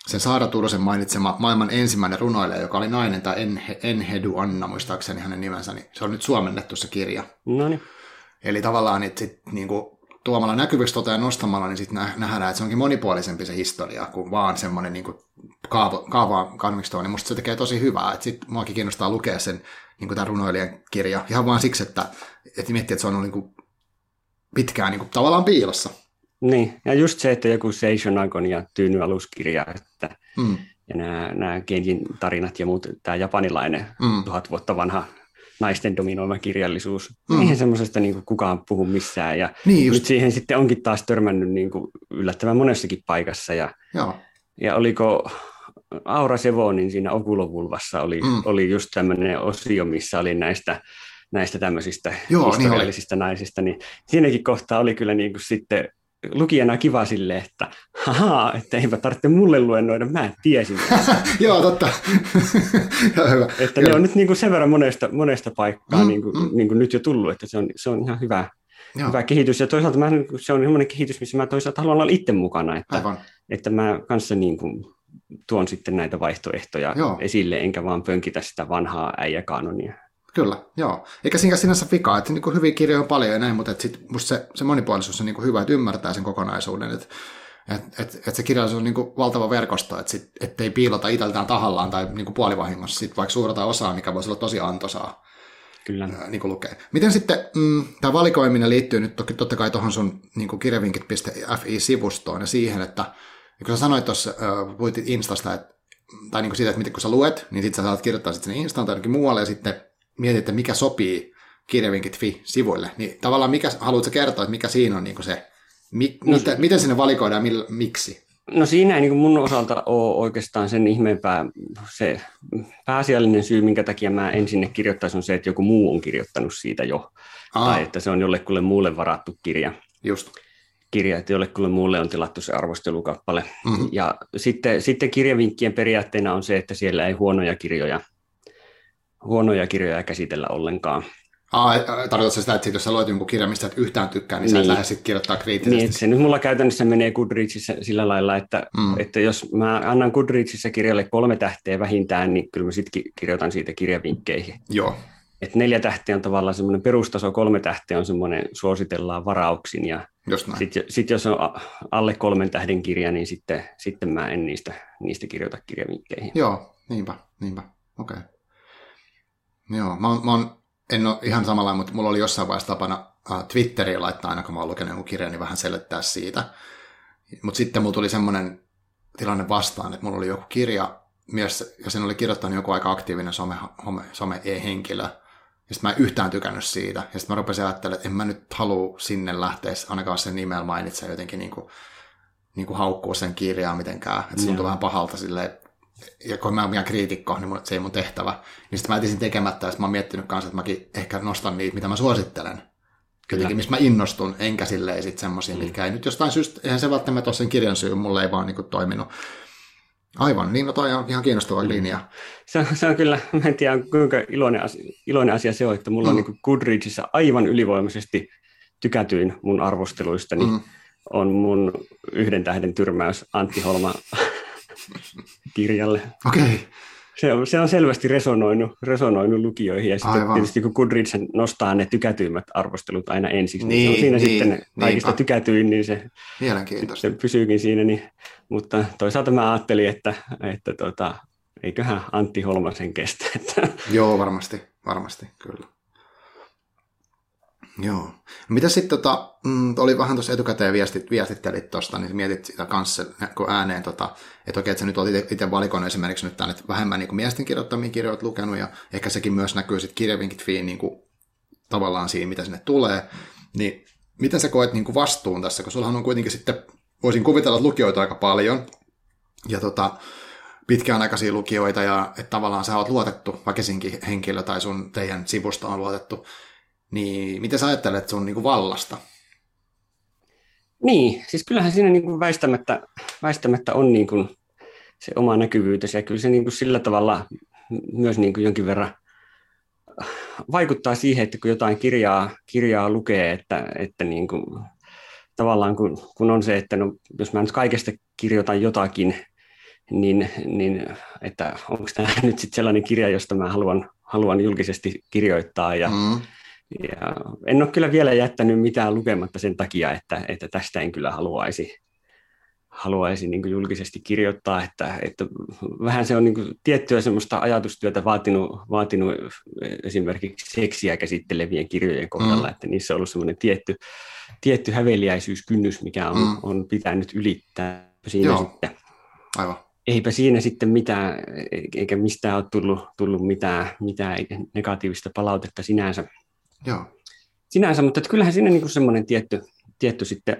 sen Saara Turusen mainitsema maailman ensimmäinen runoilija, joka oli nainen, tai Enhedu Anna, muistaakseni hänen nimensä, niin se on nyt suomennettu se kirja. No niin. Eli tavallaan että sit, niin kuin, tuomalla näkyviksi tota ja nostamalla, niin sitten nähdään, että se onkin monipuolisempi se historia kuin vaan semmoinen niin kaava, kaava kanvikstoon, niin musta se tekee tosi hyvää, että sitten muakin kiinnostaa lukea sen niin tämän runoilijan kirja, ihan vaan siksi, että, että miettii, että se on ollut niin kuin pitkään niin kuin, tavallaan piilossa. Niin, ja just se, että joku Seishonagon ja Tyyny aluskirja, että mm. ja nämä, nämä Genjin tarinat ja muut, tämä japanilainen mm. tuhat vuotta vanha naisten dominoima kirjallisuus. Mm. Eihän semmoisesta niin kukaan puhu missään. Ja niin nyt siihen sitten onkin taas törmännyt niin kuin yllättävän monessakin paikassa. Ja, Joo. ja oliko Aura Sevonin siinä Okulovulvassa oli, mm. oli just tämmöinen osio, missä oli näistä näistä tämmöisistä Joo, niin historiallisista niin naisista, niin siinäkin kohtaa oli kyllä niin kuin sitten lukijana kiva sille, että haha, että eipä tarvitse mulle luennoida, mä en tiesin. Joo, totta. hyvä. Että ne on nyt niin kuin sen verran monesta, monesta paikkaa mm, niin kuin, mm. Niin kuin nyt jo tullut, että se on, se on ihan hyvä, hyvä kehitys. Ja toisaalta mä, se on sellainen kehitys, missä mä toisaalta haluan olla itse mukana, että, Aivan. että mä kanssa niin kuin tuon sitten näitä vaihtoehtoja Joo. esille, enkä vaan pönkitä sitä vanhaa äijäkanonia. Kyllä, joo. Eikä siinä sinänsä vikaa, että niin hyviä kirjoja on paljon ja näin, mutta että sit musta se, se monipuolisuus on niin hyvä, että ymmärtää sen kokonaisuuden, että et, et, et se kirjallisuus on niin valtava verkosto, että sit, ettei piilota itseltään tahallaan tai niin puolivahingossa sit vaikka suurta osaa, mikä voisi olla tosi antoisaa. Kyllä. Ää, niin kuin lukee. Miten sitten mm, tämä valikoiminen liittyy nyt toki, totta kai tuohon sun niin kirjavinkit.fi-sivustoon ja siihen, että kun sä sanoit tuossa, puhutit Instasta, että, tai niin kuin siitä, että miten kun sä luet, niin sitten sä saat kirjoittaa sitten sinne Instaan tai jonnekin muualle ja sitten mietit, että mikä sopii kirjavinkit.fi-sivuille, niin tavallaan mikä, haluatko kertoa, että mikä siinä on niin se, mi, no, mitä, miten sinne valikoidaan, mil, miksi? No siinä ei niin mun osalta ole oikeastaan sen ihmeempää. Se pääasiallinen syy, minkä takia mä en sinne kirjoittaisi, on se, että joku muu on kirjoittanut siitä jo. Aa. Tai että se on jollekulle muulle varattu kirja. Just. Kirja, että jollekulle muulle on tilattu se arvostelukappale. Mm-hmm. Ja sitten, sitten kirjavinkkien periaatteena on se, että siellä ei huonoja kirjoja huonoja kirjoja käsitellä ollenkaan. Aa, tarkoitatko sitä, että jos sä luet jonkun kirjan, mistä et yhtään tykkää, niin, niin. sä et niin. lähde sitten kirjoittaa kriittisesti? Niin, se nyt mulla käytännössä menee Goodreadsissa sillä lailla, että, mm. että jos mä annan Goodreadsissa kirjalle kolme tähteä vähintään, niin kyllä mä sitten kirjoitan siitä kirjavinkkeihin. Joo. Et neljä tähteä on tavallaan semmoinen perustaso, kolme tähteä on semmoinen suositellaan varauksin. Ja sitten sit jos on alle kolmen tähden kirja, niin sitten, sitten mä en niistä, niistä kirjoita kirjavinkkeihin. Joo, niinpä, niinpä. Okei. Okay. Joo, mä, oon, mä oon, en ole ihan samalla, mutta mulla oli jossain vaiheessa tapana Twitteriin laittaa aina, kun mä oon lukenut jonkun kirjan, niin vähän selittää siitä. Mutta sitten mulla tuli semmoinen tilanne vastaan, että mulla oli joku kirja, mies, ja sen oli kirjoittanut joku aika aktiivinen some, some, some e-henkilö, ja sitten mä en yhtään tykännyt siitä. Ja sitten mä rupesin ajattelemaan, että en mä nyt halua sinne lähteä, ainakaan sen nimellä mainitse jotenkin niin kuin, niin kuin haukkuu sen kirjaa mitenkään. Että se tuntui vähän pahalta silleen ja kun mä oon kriitikko, niin se ei mun tehtävä, niin sitten mä jätin tekemättä, ja mä oon miettinyt kanssa, että mäkin ehkä nostan niitä, mitä mä suosittelen. Jotenkin, missä mä innostun, enkä silleen sitten semmoisia, mm. mitkä ei nyt jostain syystä, eihän se välttämättä ole sen kirjan syy, mulle ei vaan niin kuin, toiminut. Aivan, niin no toi on ihan kiinnostava mm. linja. Se on, se on kyllä, mä en tiedä kuinka iloinen asia, iloinen asia se on, että mulla mm. on niin Goodreadsissa aivan ylivoimaisesti tykätyin mun arvosteluistani. Mm. On mun yhden tähden tyrmäys Antti Holma kirjalle. Okei. Okay. Se on, se on selvästi resonoinut, resonoinut lukijoihin, ja sitten tietysti kun Goodreads nostaa ne tykätyimmät arvostelut aina ensiksi, niin, niin se on niin, siinä niin, sitten kaikista niinpä. tykätyin, niin se, se pysyykin siinä. Niin, mutta toisaalta mä ajattelin, että, että tota, eiköhän Antti Holmasen kestä. Että. Joo, varmasti, varmasti, kyllä. Joo. Mitä sitten, tota, mm, oli vähän tuossa etukäteen viestit, viestittelit tuosta, niin mietit sitä kanssa kun ääneen, tota, että okei, että sä nyt olit itse valikoinut esimerkiksi nyt tänne vähemmän niin miesten kirjoittamia kirjoja lukenut, ja ehkä sekin myös näkyy sitten kirjavinkit fiin niin kuin, tavallaan siinä, mitä sinne tulee, niin miten sä koet niin kuin vastuun tässä, kun sullahan on kuitenkin sitten, voisin kuvitella, että lukijoita aika paljon, ja tota, pitkään aikaisia lukijoita, ja että tavallaan sä oot luotettu väkisinkin henkilö, tai sun teidän sivusta on luotettu, niin miten sä ajattelet sun niin kuin vallasta? Niin, siis kyllähän siinä niin kuin väistämättä, väistämättä on niin kuin se oma näkyvyytesi ja kyllä se niin kuin sillä tavalla myös niin kuin jonkin verran vaikuttaa siihen, että kun jotain kirjaa, kirjaa lukee, että, että niin kuin, tavallaan kun, kun on se, että no, jos mä nyt kaikesta kirjoitan jotakin, niin, niin että onko tämä nyt sitten sellainen kirja, josta mä haluan, haluan julkisesti kirjoittaa ja, mm. Ja en ole kyllä vielä jättänyt mitään lukematta sen takia, että, että tästä en kyllä haluaisi, haluaisi niin julkisesti kirjoittaa, että, että vähän se on niin tiettyä semmoista ajatustyötä vaatinut, vaatinut esimerkiksi seksiä käsittelevien kirjojen kohdalla, mm. että niissä on ollut semmoinen tietty, tietty häveliäisyyskynnys, mikä on, mm. on pitänyt ylittää siinä Joo. sitten. Aivan. Eipä siinä sitten mitään, eikä mistään ole tullut, tullut mitään, mitään negatiivista palautetta sinänsä. Joo. Sinänsä, mutta että kyllähän siinä niin semmoinen tietty, tietty sitten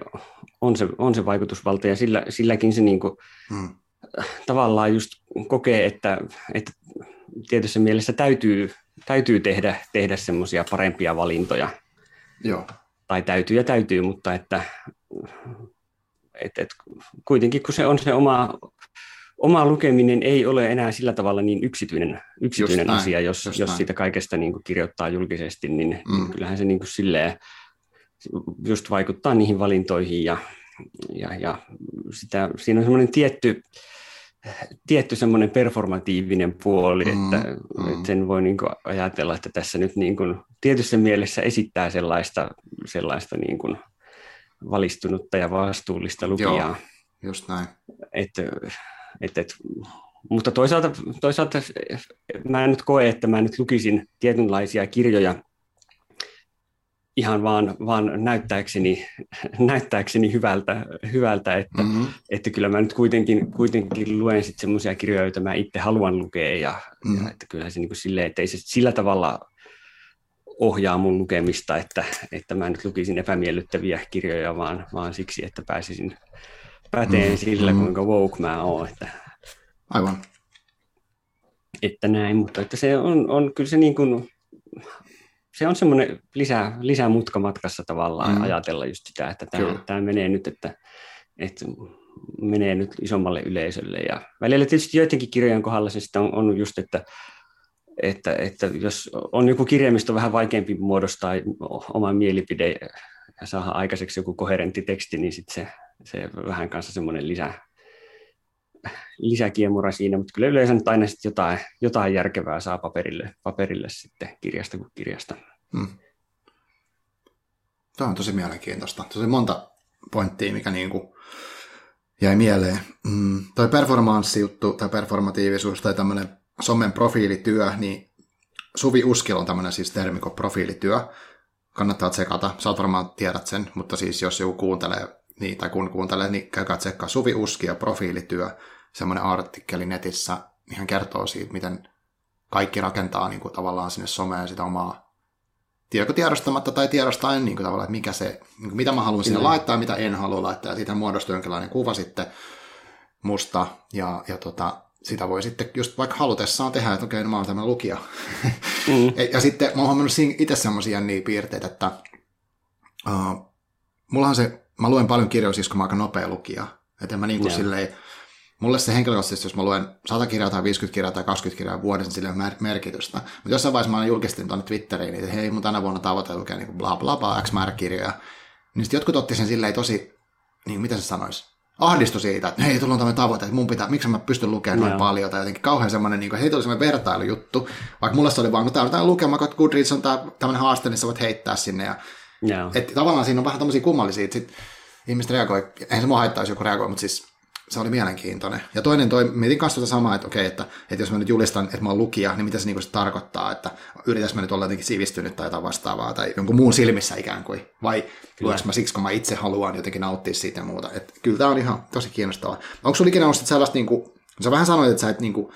on se, on se vaikutusvalta ja sillä, silläkin se niin kuin, hmm. tavallaan just kokee, että, että tietyssä mielessä täytyy, täytyy tehdä, tehdä semmoisia parempia valintoja. Joo. Tai täytyy ja täytyy, mutta että, että, että kuitenkin kun se on se oma, oma lukeminen ei ole enää sillä tavalla niin yksityinen, yksityinen näin, asia, jos, jos siitä kaikesta niin kuin kirjoittaa julkisesti, niin mm. kyllähän se niin kuin silleen just vaikuttaa niihin valintoihin ja, ja, ja sitä, siinä on semmoinen tietty, tietty semmoinen performatiivinen puoli, mm, että, mm. että sen voi niin kuin ajatella, että tässä nyt niin kuin tietyssä mielessä esittää sellaista, sellaista niin kuin valistunutta ja vastuullista lukijaa. Joo, just näin. Että et, et, mutta toisaalta, toisaalta mä en nyt koe, että mä nyt lukisin tietynlaisia kirjoja ihan vaan, vaan näyttääkseni, näyttääkseni hyvältä, hyvältä että, mm-hmm. että kyllä mä nyt kuitenkin, kuitenkin luen sitten semmoisia kirjoja, joita mä itse haluan lukea ja, mm-hmm. ja että kyllä se niin kuin silleen, että ei se sillä tavalla ohjaa mun lukemista, että, että mä nyt lukisin epämiellyttäviä kirjoja, vaan, vaan siksi, että pääsisin päteen mm, sillä, mm. kuinka woke mä oon. Että, Aivan. Että näin, mutta että se on, on kyllä se niin kuin, se on semmoinen lisä, lisämutka matkassa tavallaan mm. ajatella just sitä, että tämä, tämä menee nyt, että, että menee nyt isommalle yleisölle. Ja välillä tietysti joidenkin kirjojen kohdalla se sitten on, on just, että, että, että jos on joku kirja, mistä on vähän vaikeampi muodostaa oma mielipide ja saada aikaiseksi joku koherentti teksti, niin sitten se se vähän kanssa semmoinen lisä, lisäkiemura siinä, mutta kyllä yleensä nyt aina sitten jotain, jotain järkevää saa paperille, paperille sitten kirjasta kuin kirjasta. Hmm. Tuo on tosi mielenkiintoista. Tosi monta pointtia, mikä niin kuin jäi mieleen. Mm, toi performanssijuttu tai performatiivisuus tai tämmöinen somen profiilityö, niin Suvi Uskil on tämmöinen siis termi kuin profiilityö. Kannattaa tsekata, sä varmaan tiedät sen, mutta siis jos joku kuuntelee niin, tai kun kuuntelee, niin käykää tsekkaa Suvi Uski ja profiilityö, semmoinen artikkeli netissä, niin hän kertoo siitä, miten kaikki rakentaa niin kuin, tavallaan sinne someen sitä omaa tiedätkö tiedostamatta tai tiedostaen niin kuin, tavallaan, että mikä se, niin kuin, mitä mä haluan sinne laittaa mitä en halua laittaa, ja siitä muodostuu jonkinlainen kuva sitten musta, ja, ja tota, sitä voi sitten just vaikka halutessaan tehdä, että okei, no mä oon tämmöinen lukija. Mm. ja, ja sitten mä oon huomannut itse semmoisia niin piirteitä, että uh, mullahan se, mä luen paljon kirjoja siis, kun mä aika nopea lukija. Että mä niin kuin silleen, mulle se henkilökohtaisesti, jos mä luen 100 kirjaa tai 50 kirjaa tai 20 kirjaa vuodessa, sille on merkitystä. Mutta jossain vaiheessa mä julkistin tuonne Twitteriin, että hei, mun tänä vuonna tavoite lukea niin bla bla bla, x määrä kirjoja. Niin sitten jotkut otti sen silleen tosi, niin mitä se sanoisi, ahdistui siitä, että hei, tulla on tämmöinen tavoite, että mun pitää, miksi mä pystyn lukemaan noin no. paljon, tai jotenkin kauhean semmoinen, niin kuin, hei, tuli semmoinen vertailujuttu, vaikka mulla se oli vaan, kun tää on lukema, kun Goodreads on tämmöinen haaste, niin sä voit heittää sinne, ja no. että tavallaan siinä on vähän tämmöisiä kummallisia, että sit ihmiset reagoi, eihän se mua haittaa, jos joku reagoi, mutta siis se oli mielenkiintoinen. Ja toinen, toi, mietin kanssa tuota samaa, että okei, että, että jos mä nyt julistan, että mä oon lukija, niin mitä se, niin se tarkoittaa, että yritäs mä nyt olla jotenkin sivistynyt tai jotain vastaavaa, tai jonkun muun silmissä ikään kuin, vai luenko mä siksi, kun mä itse haluan jotenkin nauttia siitä ja muuta. Et kyllä tämä on ihan tosi kiinnostavaa. Onko sulla ikinä ollut sellaista, niin kuin, sä vähän sanoit, että sä et, niin kuin,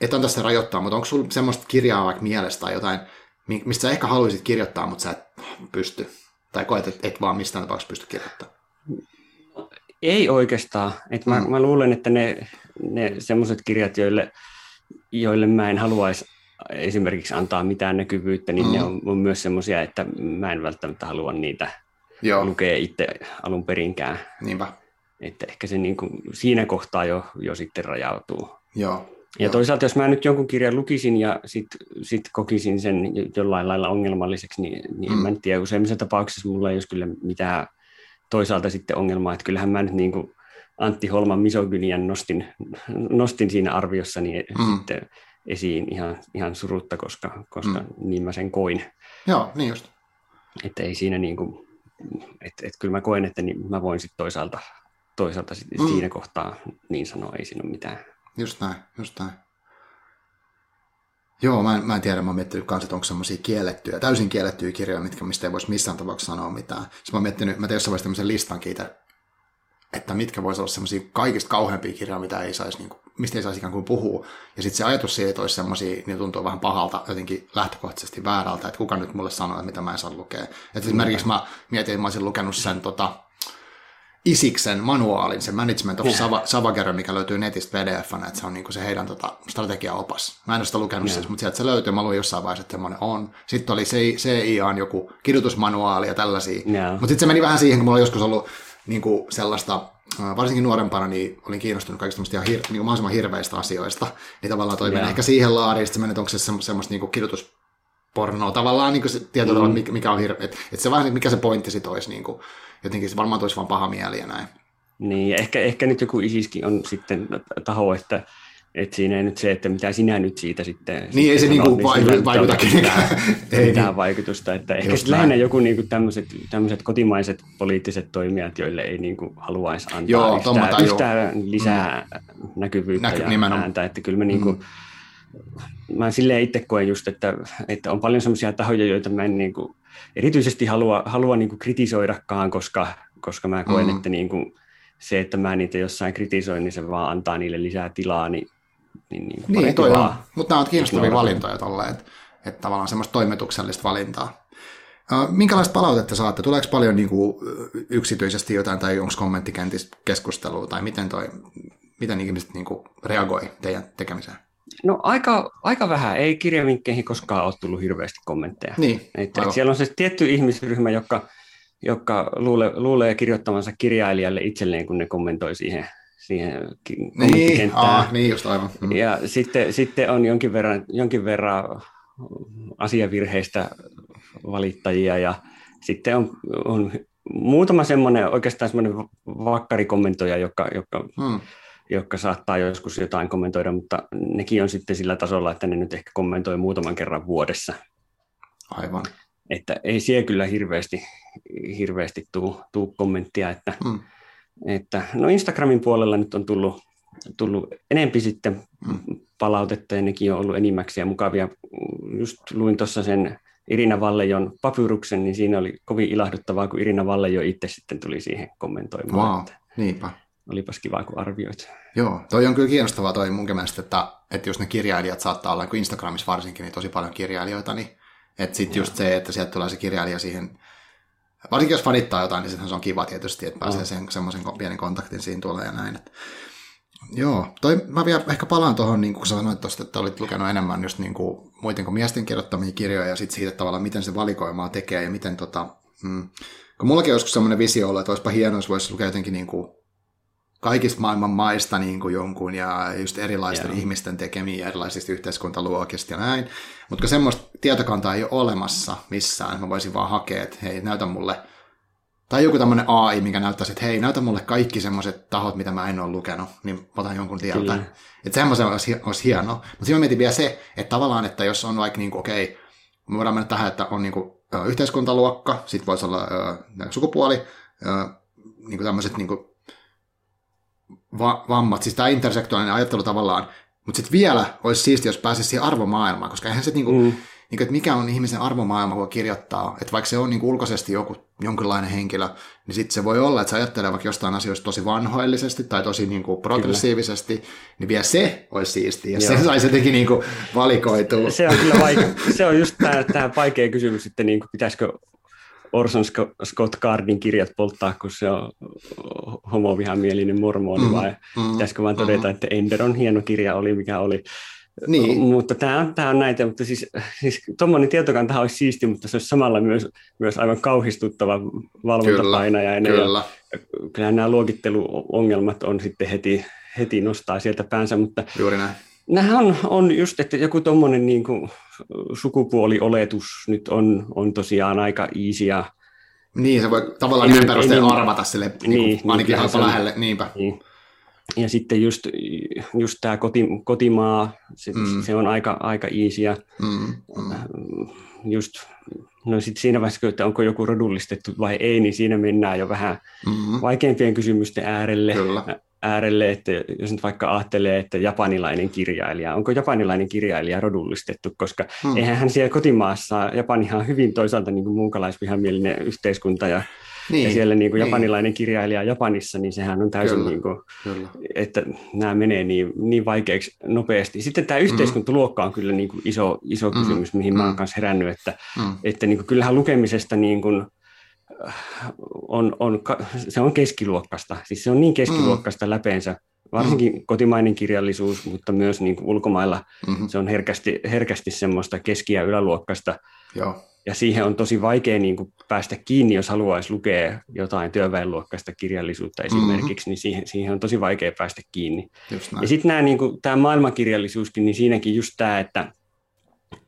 et on tässä rajoittaa, mutta onko sulla semmoista kirjaa vaikka mielestä tai jotain, mistä sä ehkä haluaisit kirjoittaa, mutta sä et pysty, tai koet, että et vaan mistään tapauksessa pysty kirjoittamaan? Ei oikeastaan. Et mä, mm. mä luulen, että ne, ne semmoiset kirjat, joille, joille mä en haluaisi esimerkiksi antaa mitään näkyvyyttä, niin mm. ne on, on myös semmoisia, että mä en välttämättä halua niitä Joo. lukea itse alun perinkään. Niinpä. Että ehkä se niin kuin siinä kohtaa jo, jo sitten rajautuu. Joo. Ja toisaalta, jos mä nyt jonkun kirjan lukisin ja sitten sit kokisin sen jollain lailla ongelmalliseksi, niin, niin mm. en mä tiedä, useimmissa tapauksissa mulla ei olisi kyllä mitään toisaalta sitten ongelma, että kyllähän mä nyt niin kuin Antti Holman misogynian nostin, nostin siinä arviossa niin mm. sitten esiin ihan, ihan surutta, koska, koska mm. niin mä sen koin. Joo, niin just. Että ei siinä niin kuin, että, että kyllä mä koen, että niin mä voin sitten toisaalta, toisaalta sit mm. siinä kohtaa niin sanoa, ei siinä ole mitään. Just näin, just näin. Joo, mä en, mä en tiedä, mä oon miettinyt kanssa, että onko semmoisia kiellettyjä, täysin kiellettyjä kirjoja, mitkä, mistä ei voisi missään tapauksessa sanoa mitään. Sitten mä oon miettinyt, mä tein jossain vaiheessa tämmöisen listan kiitä, että mitkä voisi olla semmoisia kaikista kauheampia kirjoja, mitä ei saisi, niin kuin, mistä ei saisi ikään kuin puhua. Ja sitten se ajatus siitä, että olisi semmoisia, niin tuntuu vähän pahalta, jotenkin lähtökohtaisesti väärältä, että kuka nyt mulle sanoo, että mitä mä en saa lukea. Että esimerkiksi mä mietin, että mä olisin lukenut sen tota, Isiksen manuaalin, se Management of Savager, mikä löytyy netistä pdf että se on niinku se heidän tota, strategiaopas. Mä en ole sitä lukenut yeah. siis, mutta sieltä se löytyy, mä luin jossain vaiheessa, että semmoinen on. Sitten oli CIAn joku kidutusmanuaali ja tällaisia. Yeah. Mutta sitten se meni vähän siihen, kun mulla on joskus ollut niinku sellaista, varsinkin nuorempana, niin olin kiinnostunut kaikista hir, niin mahdollisimman hirveistä asioista. Niin tavallaan toi yeah. ehkä siihen laariin, sitten että onko se semmoista niinku kidutus pornoa tavallaan niin se tietyllä mm. mikä on hirveä, että et se vähän, mikä se pointti sit olisi, niin kuin, jotenkin se varmaan toisi vaan paha mieli ja näin. Niin, ja ehkä, ehkä nyt joku isiskin on sitten taho, että että siinä ei nyt se, että mitä sinä nyt siitä sitten... Niin, sitten ei se niinku niin vaikuta, vaikuta kenenkään. ei mitään niin. vaikutusta. Että ehkä sitten lähinnä joku niinku tämmöiset, tämmöiset kotimaiset poliittiset toimijat, joille ei niinku haluaisi antaa Joo, yhtään, yhtään lisää mm. näkyvyyttä Näky, ja nimenomaan. ääntä. Että kyllä me niinku, mm mä silleen itse koen just, että, että on paljon sellaisia tahoja, joita mä en niin kuin, erityisesti halua, halua niin kuin kritisoidakaan, koska, koska mä koen, mm. että niin kuin, se, että mä niitä jossain kritisoin, niin se vaan antaa niille lisää tilaa, niin, niin, niin, niin toi on. Mutta nämä on kiinnostavia valintoja tolleen, että, että tavallaan semmoista toimituksellista valintaa. Minkälaista palautetta saatte? Tuleeko paljon niin kuin, yksityisesti jotain tai onko kommenttikentissä keskustelua tai miten, toi, miten ihmiset niin kuin, reagoi teidän tekemiseen? No aika, aika vähän. Ei kirjavinkkeihin koskaan ole tullut hirveästi kommentteja. Niin, että, että siellä on se tietty ihmisryhmä, joka, joka luulee, luulee kirjoittamansa kirjailijalle itselleen, kun ne kommentoi siihen, siihen niin, aa, niin just aivan. Mm. Ja sitten, sitten on jonkin verran, jonkin verran asiavirheistä valittajia ja sitten on, on muutama semmoinen oikeastaan semmoinen vakkarikommentoija, joka, joka hmm jotka saattaa joskus jotain kommentoida, mutta nekin on sitten sillä tasolla, että ne nyt ehkä kommentoi muutaman kerran vuodessa. Aivan. Että ei siellä kyllä hirveästi, hirveästi tuu, tuu kommenttia, että, mm. että no Instagramin puolella nyt on tullut, tullut enempi sitten mm. palautetta ja nekin on ollut enimmäksiä mukavia. Just luin tuossa sen Irina Vallejon papyruksen, niin siinä oli kovin ilahduttavaa, kun Irina Vallejo itse sitten tuli siihen kommentoimaan. Wow, niinpä olipas kiva, kun arvioit. Joo, toi on kyllä kiinnostavaa toi mun mielestä, että, että jos ne kirjailijat saattaa olla, niin Instagramissa varsinkin, niin tosi paljon kirjailijoita, niin että sitten just se, että sieltä tulee se kirjailija siihen, varsinkin jos fanittaa jotain, niin se on kiva tietysti, että pääsee sen, semmoisen pienen kontaktin siinä tulee ja näin. Että, Joo, toi, mä vielä ehkä palaan tuohon, niin kun sanoit tuosta, että olit lukenut enemmän just niin kuin, muiden kuin miesten kirjoittamia kirjoja ja sitten siitä tavallaan, miten se valikoimaa tekee ja miten tota, mm, kun mullakin on joskus semmoinen visio ollut, että olisipa hienoa, jos voisi lukea jotenkin niin kuin kaikista maailman maista niin kuin jonkun ja just erilaisten Joo. ihmisten tekemiä erilaisista yhteiskuntaluokista ja näin. Mutta semmoista tietokantaa ei ole olemassa missään, mä voisin vaan hakea, että hei, näytä mulle, tai joku tämmöinen AI, mikä näyttäisi, että hei, näytä mulle kaikki semmoiset tahot, mitä mä en ole lukenut, niin otan jonkun tieltä. Että semmoisen olisi, olisi hienoa. Mutta siinä mietin vielä se, että tavallaan, että jos on vaikka, niin kuin, okei, okay, me voidaan mennä tähän, että on niin kuin, yhteiskuntaluokka, sitten voisi olla ö, sukupuoli, ö, niin kuin tämmöiset niin kuin, va- vammat, siis tämä intersektuaalinen ajattelu tavallaan, mutta sitten vielä olisi siistiä, jos pääsisi siihen arvomaailmaan, koska eihän se, niin kuin, mm. niin kuin, että mikä on ihmisen arvomaailma, kun kirjoittaa, että vaikka se on niin kuin ulkoisesti joku jonkinlainen henkilö, niin sitten se voi olla, että se ajattelee vaikka jostain asioista tosi vanhoillisesti tai tosi niin kuin progressiivisesti, kyllä. niin vielä se olisi siistiä, ja se saisi jotenkin niin kuin valikoitua. Se on kyllä vaikea. Se on just tämä, tämä vaikea kysymys, että niin kuin pitäisikö Orson Scott Cardin kirjat polttaa, kun se on homovihamielinen mormoni, mm, vai mm, pitäisikö vaan todeta, mm. että Ender on hieno kirja, oli mikä oli. Niin. Mutta tämä on, tämä on näitä, mutta siis, siis tuommoinen tietokanta olisi siisti, mutta se olisi samalla myös, myös aivan kauhistuttava valvontapainaja. Kyllä, kyllä. Ja, kyllähän nämä luokitteluongelmat on sitten heti, heti nostaa sieltä päänsä, mutta Juuri näin. Nämähän on, on just, että joku tuommoinen niin kuin sukupuolioletus nyt on, on tosiaan aika easy ja niin, se voi tavallaan nimen perusteella arvata sille niin, niin, ainakin niin, lähelle, niinpä. Niin. Ja sitten just, just tämä koti, kotimaa, se, mm. se on aika, aika easy. Ja, mm. Mm. Just, no sitten siinä vaiheessa, että onko joku rodullistettu vai ei, niin siinä mennään jo vähän mm. vaikeimpien kysymysten äärelle. Kyllä äärelle, että jos nyt vaikka ajattelee, että japanilainen kirjailija, onko japanilainen kirjailija rodullistettu, koska hmm. eihän hän siellä kotimaassa, Japanihan on hyvin toisaalta niin kuin muukalaisvihamielinen yhteiskunta ja niin, ja siellä niin kuin niin. japanilainen kirjailija Japanissa, niin sehän on täysin, kyllä, niin kuin, kyllä. että nämä menee niin, niin vaikeaksi nopeasti. Sitten tämä yhteiskuntaluokka on kyllä niin kuin iso, iso mm-hmm. kysymys, mihin mm-hmm. mä oon kanssa herännyt, että, mm-hmm. että niin kuin, kyllähän lukemisesta niin kuin, on, on, se on keskiluokkasta. Siis se on niin keskiluokkasta mm. läpeensä, varsinkin mm. kotimainen kirjallisuus, mutta myös niin kuin ulkomailla mm-hmm. se on herkästi, herkästi semmoista keski- ja yläluokkasta. Joo. Ja siihen on tosi vaikea niin kuin päästä kiinni, jos haluaisi lukea jotain työväenluokkaista kirjallisuutta esimerkiksi, mm-hmm. niin siihen, siihen on tosi vaikea päästä kiinni. Ja sitten niin kuin, tämä maailmankirjallisuuskin, niin siinäkin just tämä, että,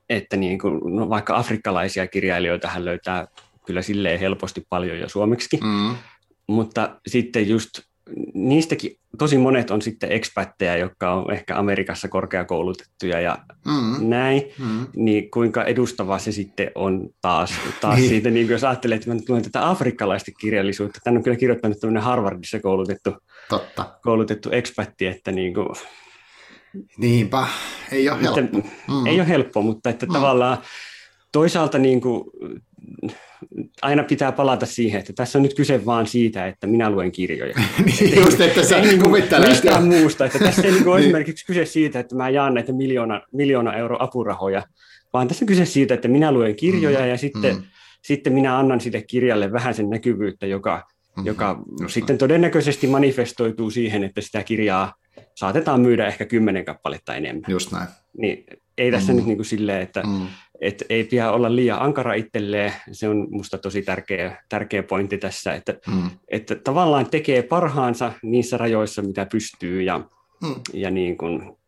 että niin kuin, no vaikka afrikkalaisia kirjailijoita hän löytää kyllä silleen helposti paljon jo suomeksi. Mm. Mutta sitten just niistäkin tosi monet on sitten ekspättejä, jotka on ehkä Amerikassa korkeakoulutettuja ja mm. näin, mm. niin kuinka edustava se sitten on taas, taas niin. siitä, niin jos ajattelee, että mä nyt luen tätä afrikkalaista kirjallisuutta, tämän on kyllä kirjoittanut tämmöinen Harvardissa koulutettu, Totta. koulutettu ekspätti, että niin kuin, Niinpä, ei ole helppo. Mm. Ei ole helppo, mutta että mm. tavallaan toisaalta niin kuin, aina pitää palata siihen, että tässä on nyt kyse vaan siitä, että minä luen kirjoja. niin, just, että sä ei niin mistään muusta. Että tässä ei niin ole niin. esimerkiksi kyse siitä, että mä jaan näitä miljoona, miljoona euro apurahoja, vaan tässä on kyse siitä, että minä luen kirjoja mm, ja sitten, mm. sitten minä annan sille kirjalle vähän sen näkyvyyttä, joka, mm, joka sitten näin. todennäköisesti manifestoituu siihen, että sitä kirjaa saatetaan myydä ehkä kymmenen kappaletta enemmän. Just näin. Niin ei tässä mm. nyt niin kuin silleen, että mm et ei pidä olla liian ankara itselleen, se on minusta tosi tärkeä, tärkeä pointti tässä, että, mm. että tavallaan tekee parhaansa niissä rajoissa, mitä pystyy, ja, mm. ja niin kun,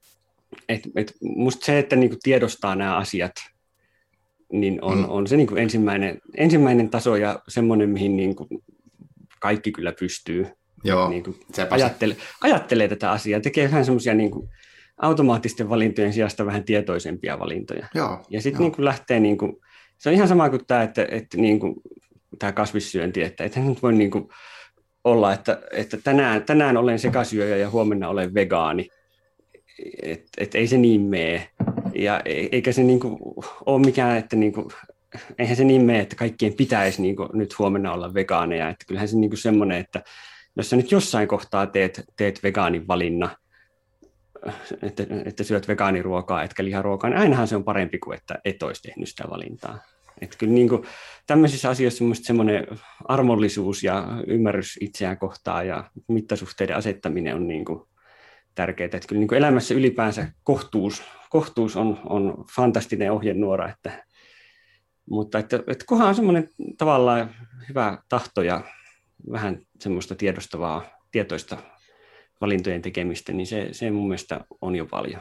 et, et musta se, että niin tiedostaa nämä asiat, niin on, mm. on se niin ensimmäinen, ensimmäinen taso ja semmoinen, mihin niin kaikki kyllä pystyy. Joo, niin ajattelee, ajattelee tätä asiaa, tekee vähän semmoisia niin automaattisten valintojen sijasta vähän tietoisempia valintoja. Joo, ja sitten niin lähtee, niin kuin, se on ihan sama kuin tämä, että, että niin kuin, tämä kasvissyönti, että ethän nyt voi niin kuin olla, että, että tänään, tänään olen sekasyöjä ja huomenna olen vegaani. Että et ei se niin mene. Ja e, eikä se niin kuin ole mikään, että niin kuin, eihän se niin mene, että kaikkien pitäisi niin kuin nyt huomenna olla vegaaneja. Että kyllähän se niin kuin semmoinen, että jos sä nyt jossain kohtaa teet, teet vegaanin valinna, että, että syöt vegaaniruokaa etkä liharuokaa, niin ainahan se on parempi kuin että et olisi tehnyt sitä valintaa. Että kyllä niin kuin, tämmöisissä asioissa semmoinen armollisuus ja ymmärrys itseään kohtaan ja mittasuhteiden asettaminen on niin kuin tärkeää. Että kyllä niin kuin elämässä ylipäänsä kohtuus, kohtuus on, on fantastinen ohjenuora, että, mutta että, että kunhan on semmoinen tavallaan hyvä tahto ja vähän semmoista tiedostavaa, tietoista valintojen tekemistä, niin se, se mun mielestä on jo paljon.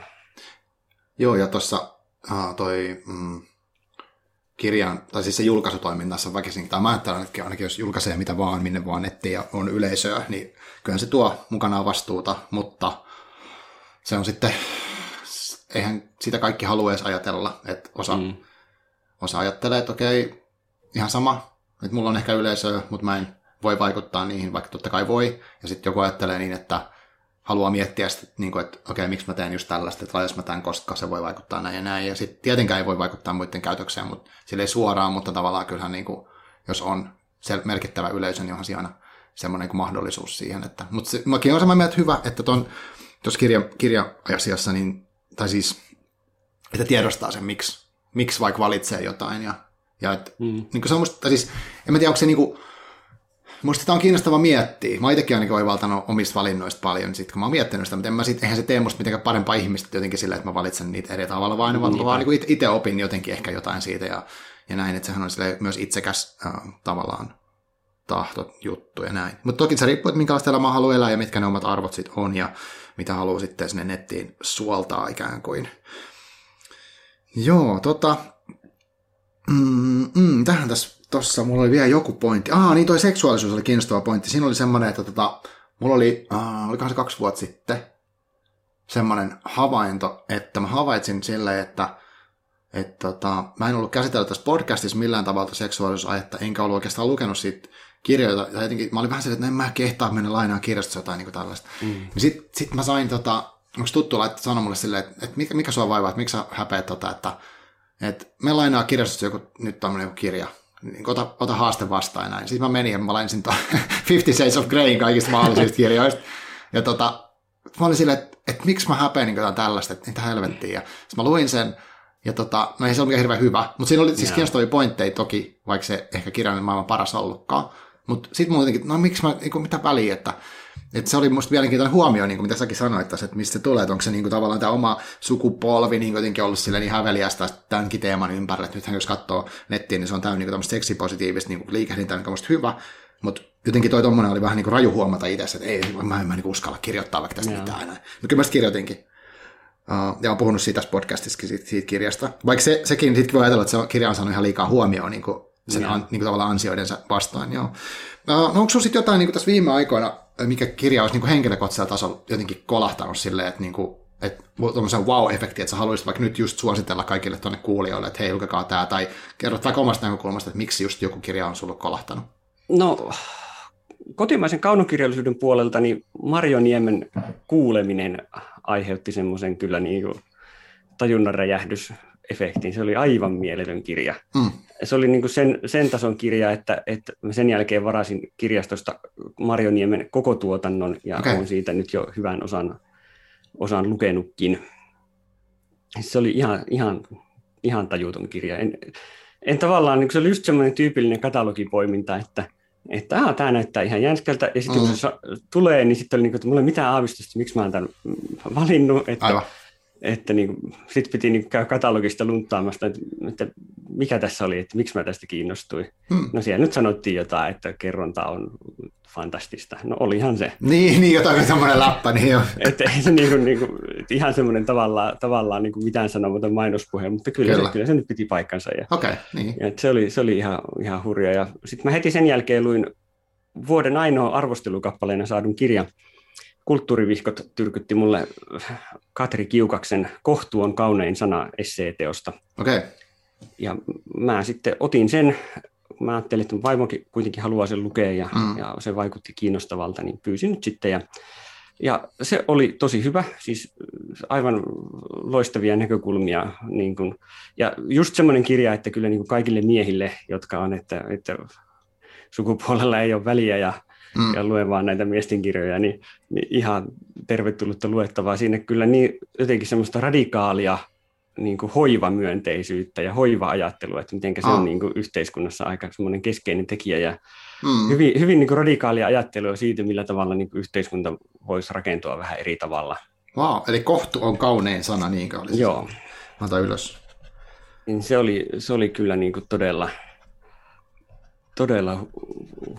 Joo, ja tuossa uh, toi mm, kirjan, tai siis se julkaisutoiminnassa väkisin, tai mä ajattelen, että ainakin jos julkaisee mitä vaan, minne vaan nettiin ja on yleisöä, niin kyllä se tuo mukanaan vastuuta, mutta se on sitten, eihän sitä kaikki halua edes ajatella, että osa, mm. osa ajattelee, että okei, ihan sama, että mulla on ehkä yleisöä, mutta mä en voi vaikuttaa niihin, vaikka totta kai voi, ja sitten joku ajattelee niin, että haluaa miettiä sitä, niin kuin, että okei, miksi mä teen just tällaista, että laitas mä tämän, koska se voi vaikuttaa näin ja näin. Ja sitten tietenkään ei voi vaikuttaa muiden käytökseen, mutta sille ei suoraan, mutta tavallaan kyllähän niin kuin, jos on merkittävä yleisö, niin onhan siinä aina semmoinen niin mahdollisuus siihen. Että, mutta se, mäkin olen samaa mieltä hyvä, että tuossa kirja, kirja-asiassa, niin, tai siis, että tiedostaa sen, miksi, miksi vaikka valitsee jotain. Ja, ja et, mm. niin kuin se on musta, siis, en mä tiedä, onko se niin kuin, Musta sitä on kiinnostava miettiä. Mä itsekin ainakin oivaltanut omista valinnoista paljon, sit kun mä oon miettinyt sitä, mutta en mä sit, eihän se tee musta mitenkään parempaa ihmistä jotenkin sillä, että mä valitsen niitä eri tavalla, vaan, vaan, vaan niin itse opin jotenkin ehkä jotain siitä ja, ja näin, että sehän on myös itsekäs äh, tavallaan tahtojuttu ja näin. Mutta toki se riippuu, että minkälaista elämää haluaa elää ja mitkä ne omat arvot sitten on ja mitä haluaa sitten sinne nettiin suoltaa ikään kuin. Joo, tota, mm, mm, tähän tässä tossa mulla oli vielä joku pointti. Ah, niin toi seksuaalisuus oli kiinnostava pointti. Siinä oli semmoinen, että tota, mulla oli, uh, olikohan se kaksi vuotta sitten, semmoinen havainto, että mä havaitsin silleen, että et tota, mä en ollut käsitellyt tässä podcastissa millään tavalla seksuaalisuusaihetta, enkä ollut oikeastaan lukenut siitä kirjoita. Ja jotenkin, mä olin vähän silleen, että no en mä kehtaa mennä lainaan kirjastossa jotain niin tällaista. Mm. Sitten sit mä sain, tota, onko tuttu laittaa sanoa mulle silleen, että, että mikä, mikä sua vaivaa, että miksi sä häpeät tota, että, että me lainaa kirjastossa joku, nyt tämmöinen kirja, niin ota, ota haaste vastaan ja näin. Sitten mä menin ja mä lainsin Fifty Shades of Greyin kaikista mahdollisista kirjoista. Ja tota, mä olin silleen, että, että miksi mä häpeän niin tällaista, että niitä helvettiä. Ja sitten mä luin sen, ja tota, no ei se ole mikään hirveän hyvä, mutta siinä oli siis yeah. kiinnostavia pointteja toki, vaikka se ehkä kirjallinen maailman paras ollutkaan. Mutta sitten mä jotenkin, no miksi mä, niin mitä väliä, että et se oli musta mielenkiintoinen huomio, niin kuin mitä säkin sanoit tässä, että mistä se tulee, että onko se niin kuin tavallaan tämä oma sukupolvi niin jotenkin ollut silleen niin häveliästä tämänkin teeman ympärillä, että nythän jos katsoo nettiin, niin se on täynnä niin tämmöistä seksipositiivista niin liikehdintää, mikä on musta hyvä, mutta jotenkin toi tommonen oli vähän niin kuin raju huomata itse, että ei, mä en mä niin uskalla kirjoittaa vaikka tästä mitään enää. Mutta kyllä mä kirjoitinkin. Uh, ja olen puhunut siitä tässä podcastissakin siitä, siitä kirjasta. Vaikka se, sekin, sitten voi ajatella, että se kirja on saanut ihan liikaa huomioon niin kuin sen an, niin kuin tavallaan ansioidensa vastaan. Joo. Uh, no onko sinulla sitten jotain niin kuin tässä viime aikoina, mikä kirja olisi niin kuin henkilökohtaisella tasolla jotenkin kolahtanut silleen, että niin kuin, että tuommoisen wow-efekti, että sä haluaisit vaikka nyt just suositella kaikille tuonne kuulijoille, että hei, lukekaa tämä, tai kerrot vaikka omasta näkökulmasta, että miksi just joku kirja on sulle kolahtanut? No, kotimaisen kaunokirjallisuuden puolelta niin Marjo Niemen kuuleminen aiheutti semmoisen kyllä niin kuin tajunnan räjähdys efektiin. Se oli aivan mieletön kirja. Mm. Se oli niin kuin sen, sen tason kirja, että, että mä sen jälkeen varasin kirjastosta Marjoniemen koko tuotannon ja okay. olen siitä nyt jo hyvän osan, osan lukenutkin. Se oli ihan, ihan, ihan tajuton kirja. En, en tavallaan, niin se oli just semmoinen tyypillinen katalogipoiminta, että, että aha, tämä näyttää ihan jänskältä, ja sitten mm. kun se tulee, niin sitten oli niin kuin, että mulla ei mitään aavistusta, miksi mä oon tämän valinnut. Että, Aivan että niin, sitten piti niin käydä katalogista lunttaamasta, että, että mikä tässä oli, että miksi mä tästä kiinnostuin. Hmm. No siellä nyt sanottiin jotain, että kerronta on fantastista. No olihan se. Niin, niin jotain semmoinen läppä, niin jo. Että ei se niin kuin, niin kuin, ihan semmoinen tavallaan, tavallaan niin kuin mitään sanomaton mainospuhe, mutta kyllä, kyllä. Se, kyllä se nyt piti paikkansa. Ja, okay, niin. ja se oli, se oli ihan, ihan hurja. Ja sitten mä heti sen jälkeen luin vuoden ainoa arvostelukappaleena saadun kirjan kulttuurivihkot tyrkytti mulle Katri Kiukaksen Kohtu on kaunein sana esseeteosta. Okay. Ja mä sitten otin sen, mä ajattelin, että vaimokin kuitenkin haluaa sen lukea ja, mm. ja se vaikutti kiinnostavalta, niin pyysin nyt sitten. Ja, ja se oli tosi hyvä, siis aivan loistavia näkökulmia. Niin kun, ja just semmoinen kirja, että kyllä niin kaikille miehille, jotka on, että, että sukupuolella ei ole väliä ja mm. ja luen vaan näitä miesten kirjoja, niin, niin ihan tervetullutta luettavaa. Siinä kyllä niin jotenkin semmoista radikaalia niin kuin hoivamyönteisyyttä ja hoiva-ajattelua, että miten se ah. on niin kuin yhteiskunnassa aika semmoinen keskeinen tekijä ja mm. hyvin, hyvin niin kuin radikaalia ajattelua siitä, millä tavalla niin kuin yhteiskunta voisi rakentua vähän eri tavalla. Wow, eli kohtu on kaunein sana, niinkö oli? Joo. Ota ylös. Niin se, oli, se oli kyllä niin kuin todella, todella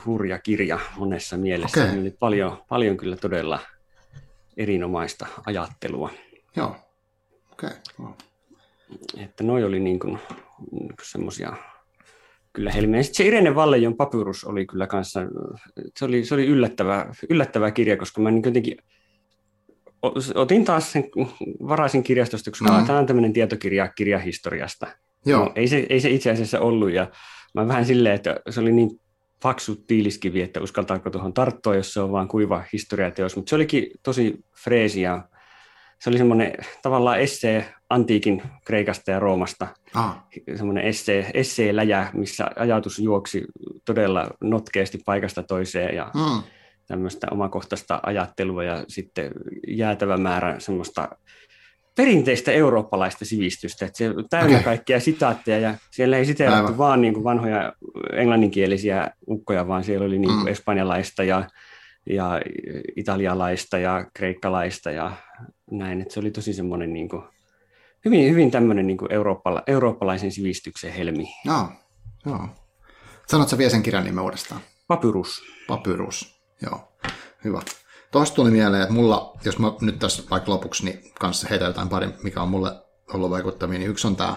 hurja kirja monessa mielessä. Okay. Oli paljon, paljon kyllä todella erinomaista ajattelua. Joo. Okei. Okay. Wow. Että noi oli niin kuin, niin kuin semmoisia kyllä helmiä. Sitten se Irene Vallejon papyrus oli kyllä kanssa, se oli, se oli yllättävä, yllättävä kirja, koska mä niin jotenkin otin taas sen, varaisin kirjastosta, koska Mm. mm. tämä on tämmöinen tietokirja kirjahistoriasta. Joo. No, ei, se, ei se itse asiassa ollut, ja mä vähän silleen, että se oli niin paksu tiiliskivi, että uskaltaako tuohon tarttua, jos se on vaan kuiva historiateos, mutta se olikin tosi freesi ja se oli semmoinen tavallaan essee antiikin Kreikasta ja Roomasta, Ah, semmoinen essee, essee-läjä, missä ajatus juoksi todella notkeasti paikasta toiseen ja mm. tämmöistä omakohtaista ajattelua ja sitten jäätävä määrä semmoista perinteistä eurooppalaista sivistystä, että se on täynnä okay. kaikkia sitaatteja ja siellä ei siteerattu Aivan. vaan niin kuin vanhoja englanninkielisiä ukkoja, vaan siellä oli niin kuin Mm. espanjalaista ja, ja italialaista ja kreikkalaista ja näin, että se oli tosi semmoinen niin kuin, hyvin, hyvin tämmöinen niin kuin eurooppala, eurooppalaisen sivistyksen helmi. Joo. Joo. Sanotko vielä sen kirjan nimen uudestaan? Papyrus. Papyrus. Joo. Hyvä. Tuosta tuli mieleen, että mulla, jos mä nyt tässä vaikka lopuksi niin kanssa heitän jotain pari, mikä on mulle ollut vaikuttavia, niin yksi on tämä,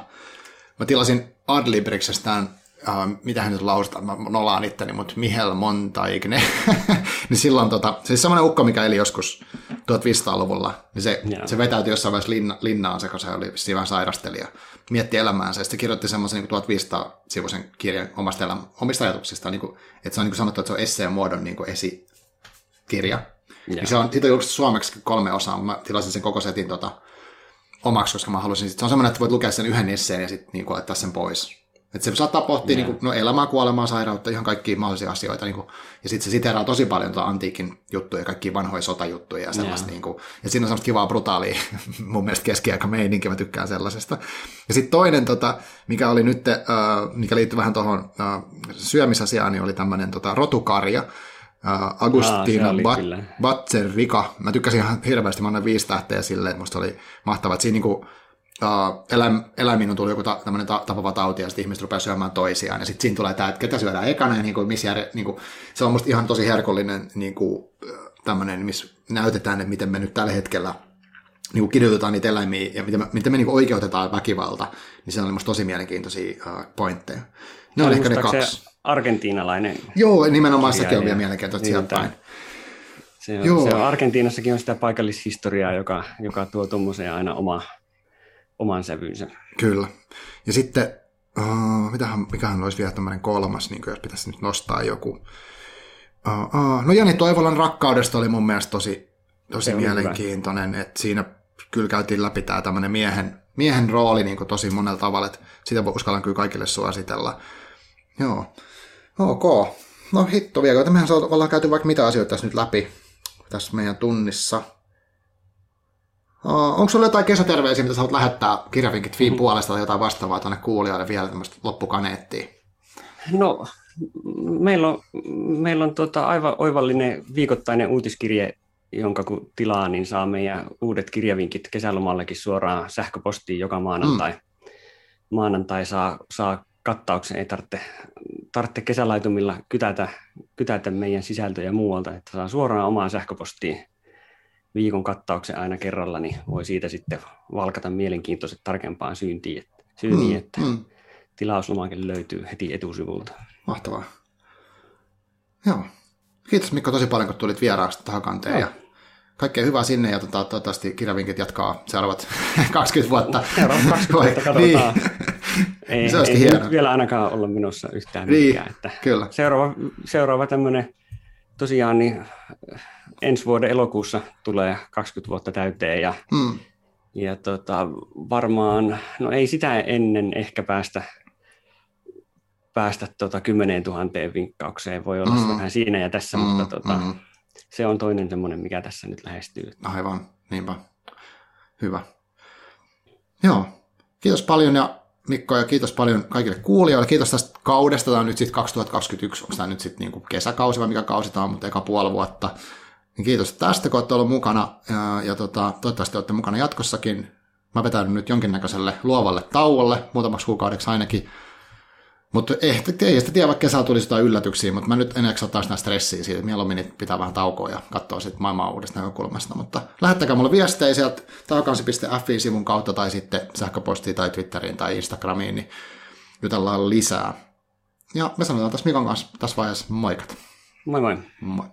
mä tilasin Adlibriksestä tämän, äh, mitä hän nyt lausutaan, mä nolaan itteni, mutta Michel Montaigne, niin silloin tota, siis semmoinen ukko, mikä eli joskus 1500-luvulla, niin se, Joo. se vetäytyi jossain vaiheessa linna, linnaan se, kun se oli vissiin vähän sairasteli ja mietti elämäänsä. Ja sitten se kirjoitti semmoisen niin 1500-sivuisen kirjan omasta elämä, omista ajatuksistaan, niin kuin, että se on niin kuin sanottu, että se on esseen muodon niin kuin esikirja. Ja se on, siitä on suomeksi kolme osaa, mä tilasin sen koko setin tota, omaksi, koska mä halusin, se on semmoinen, että voit lukea sen yhden esseen ja sitten niin kuin, laittaa sen pois. Että se saattaa pohtia niin kuin, no, elämää, kuolemaa, sairautta, ihan kaikkia mahdollisia asioita. Niin kuin, ja sitten se siteraa tosi paljon tuota antiikin juttuja, kaikkia vanhoja sotajuttuja ja sellaista. Niin kuin, ja siinä on semmoista kivaa brutaalia, mun mielestä keskiaikameininki, mä tykkään sellaisesta. Ja sitten toinen, tota, mikä oli nyt, äh, mikä liittyy vähän tuohon äh, syömisasiaan, niin oli tämmöinen tota, rotukarja. Äh, Agustina Aa, oli Bat- kyllä. Batserika. Mä tykkäsin ihan hirveästi, mä annan viisi tähteä silleen, että musta oli mahtavaa, että siinä niinku, uh, eläim, eläimiin on tullut joku ta, tämmöinen ta, tapava tauti, ja sitten ihmiset rupeaa syömään toisiaan, ja sitten siinä tulee tämä, että ketä syödään ekana, ja niinku, missä jär, niinku, se on musta ihan tosi herkullinen niinku, tämmöinen, missä näytetään, että miten me nyt tällä hetkellä niin kuin kidutetaan niitä eläimiä ja miten me, miten me niin kuin oikeutetaan väkivalta, niin se oli musta tosi mielenkiintoisia uh, pointteja. Ne on ehkä ne kaksi. Se argentiinalainen Joo, nimenomaan sekin on vielä mielenkiintoista Niin, sieltä päin. Se on, Joo. se on Argentiinassakin on sitä paikallishistoriaa, joka, joka tuo tuommoiseen aina oma, oman sävynsä. Kyllä. Ja sitten, uh, mitähän, mikähän olisi vielä tämmöinen kolmas, niin jos pitäisi nyt nostaa joku. Uh, uh, no Jani Toivolan rakkaudesta oli mun mielestä tosi, tosi mielenkiintoinen, että siinä kyllä käytiin läpi tämä tämmöinen miehen, miehen rooli niin tosi monella tavalla, että sitä uskallan kyllä kaikille suositella. Joo. Ok. No hitto vielä, mehän ollaan käyty vaikka mitä asioita tässä nyt läpi tässä meidän tunnissa. Uh, onko sulla jotain kesäterveisiä, mitä sä haluat lähettää kirjavinkit Fiin puolesta tai jotain vastaavaa tuonne kuulijoille vielä tämmöistä loppukaneettia? No, meillä on, meillä on tota aivan oivallinen viikoittainen uutiskirje, jonka kun tilaa, niin saa meidän uudet kirjavinkit kesälomallakin suoraan sähköpostiin joka maanantai. Mm. Maanantai saa, saa kattauksen, ei tarvitse, tarvitse kesälaitumilla kytätä, kytätä meidän sisältöjä muualta, että saa suoraan omaan sähköpostiin viikon kattauksen aina kerralla, niin voi siitä sitten valkata mielenkiintoiset tarkempaan syyntiin, että, syyniin, että mm. tilauslomake löytyy heti etusivulta. Mahtavaa. Joo. Kiitos Mikko tosi paljon, kun tulit vieraaksi tähän kanteen. Joo. Ja kaikkea hyvää sinne ja tota, toivottavasti kirjavinkit jatkaa seuraavat 20 vuotta. Seuraavat 20 vuotta katsotaan. Niin. Ei, Se ei hienoa. nyt vielä ainakaan olla menossa yhtään Niin, mikään. Että Kyllä. seuraava, seuraava tämmöinen, tosiaan niin ensi vuoden elokuussa tulee 20 vuotta täyteen ja, Mm. ja tota, varmaan, no ei sitä ennen ehkä päästä, päästä tota 10 000 vinkkaukseen, voi olla Mm. mm. vähän siinä ja tässä, mm, mutta tota, mm. se on toinen semmoinen, mikä tässä nyt lähestyy. Aivan, niinpä. Hyvä. Joo, kiitos paljon ja Mikko ja kiitos paljon kaikille kuulijoille. Kiitos tästä kaudesta. Tämä on nyt sitten 2021, onko tämä nyt sitten niinku kesäkausi vai mikä kausi tämä on, mutta eka puoli vuotta. Niin kiitos tästä, kun olette ollut mukana ja, ja tota, toivottavasti olette mukana jatkossakin. Mä vetän nyt jonkinnäköiselle luovalle tauolle, muutamaksi kuukaudeksi ainakin. Mutta ehkä ei sitä tiedä, vaikka kesällä tulisi jotain yllätyksiä, mutta mä nyt en jaksa ottaa sitä stressiä siitä, että mieluummin pitää vähän taukoa ja katsoa sitten maailmaa uudesta näkökulmasta. Mutta lähettäkää mulle viestejä sieltä taakansi.fi-sivun kautta tai sitten sähköpostiin tai Twitteriin tai Instagramiin, niin jutellaan lisää. Ja me sanotaan tässä Mikon kanssa tässä vaiheessa moikat. Moi moi. Moi.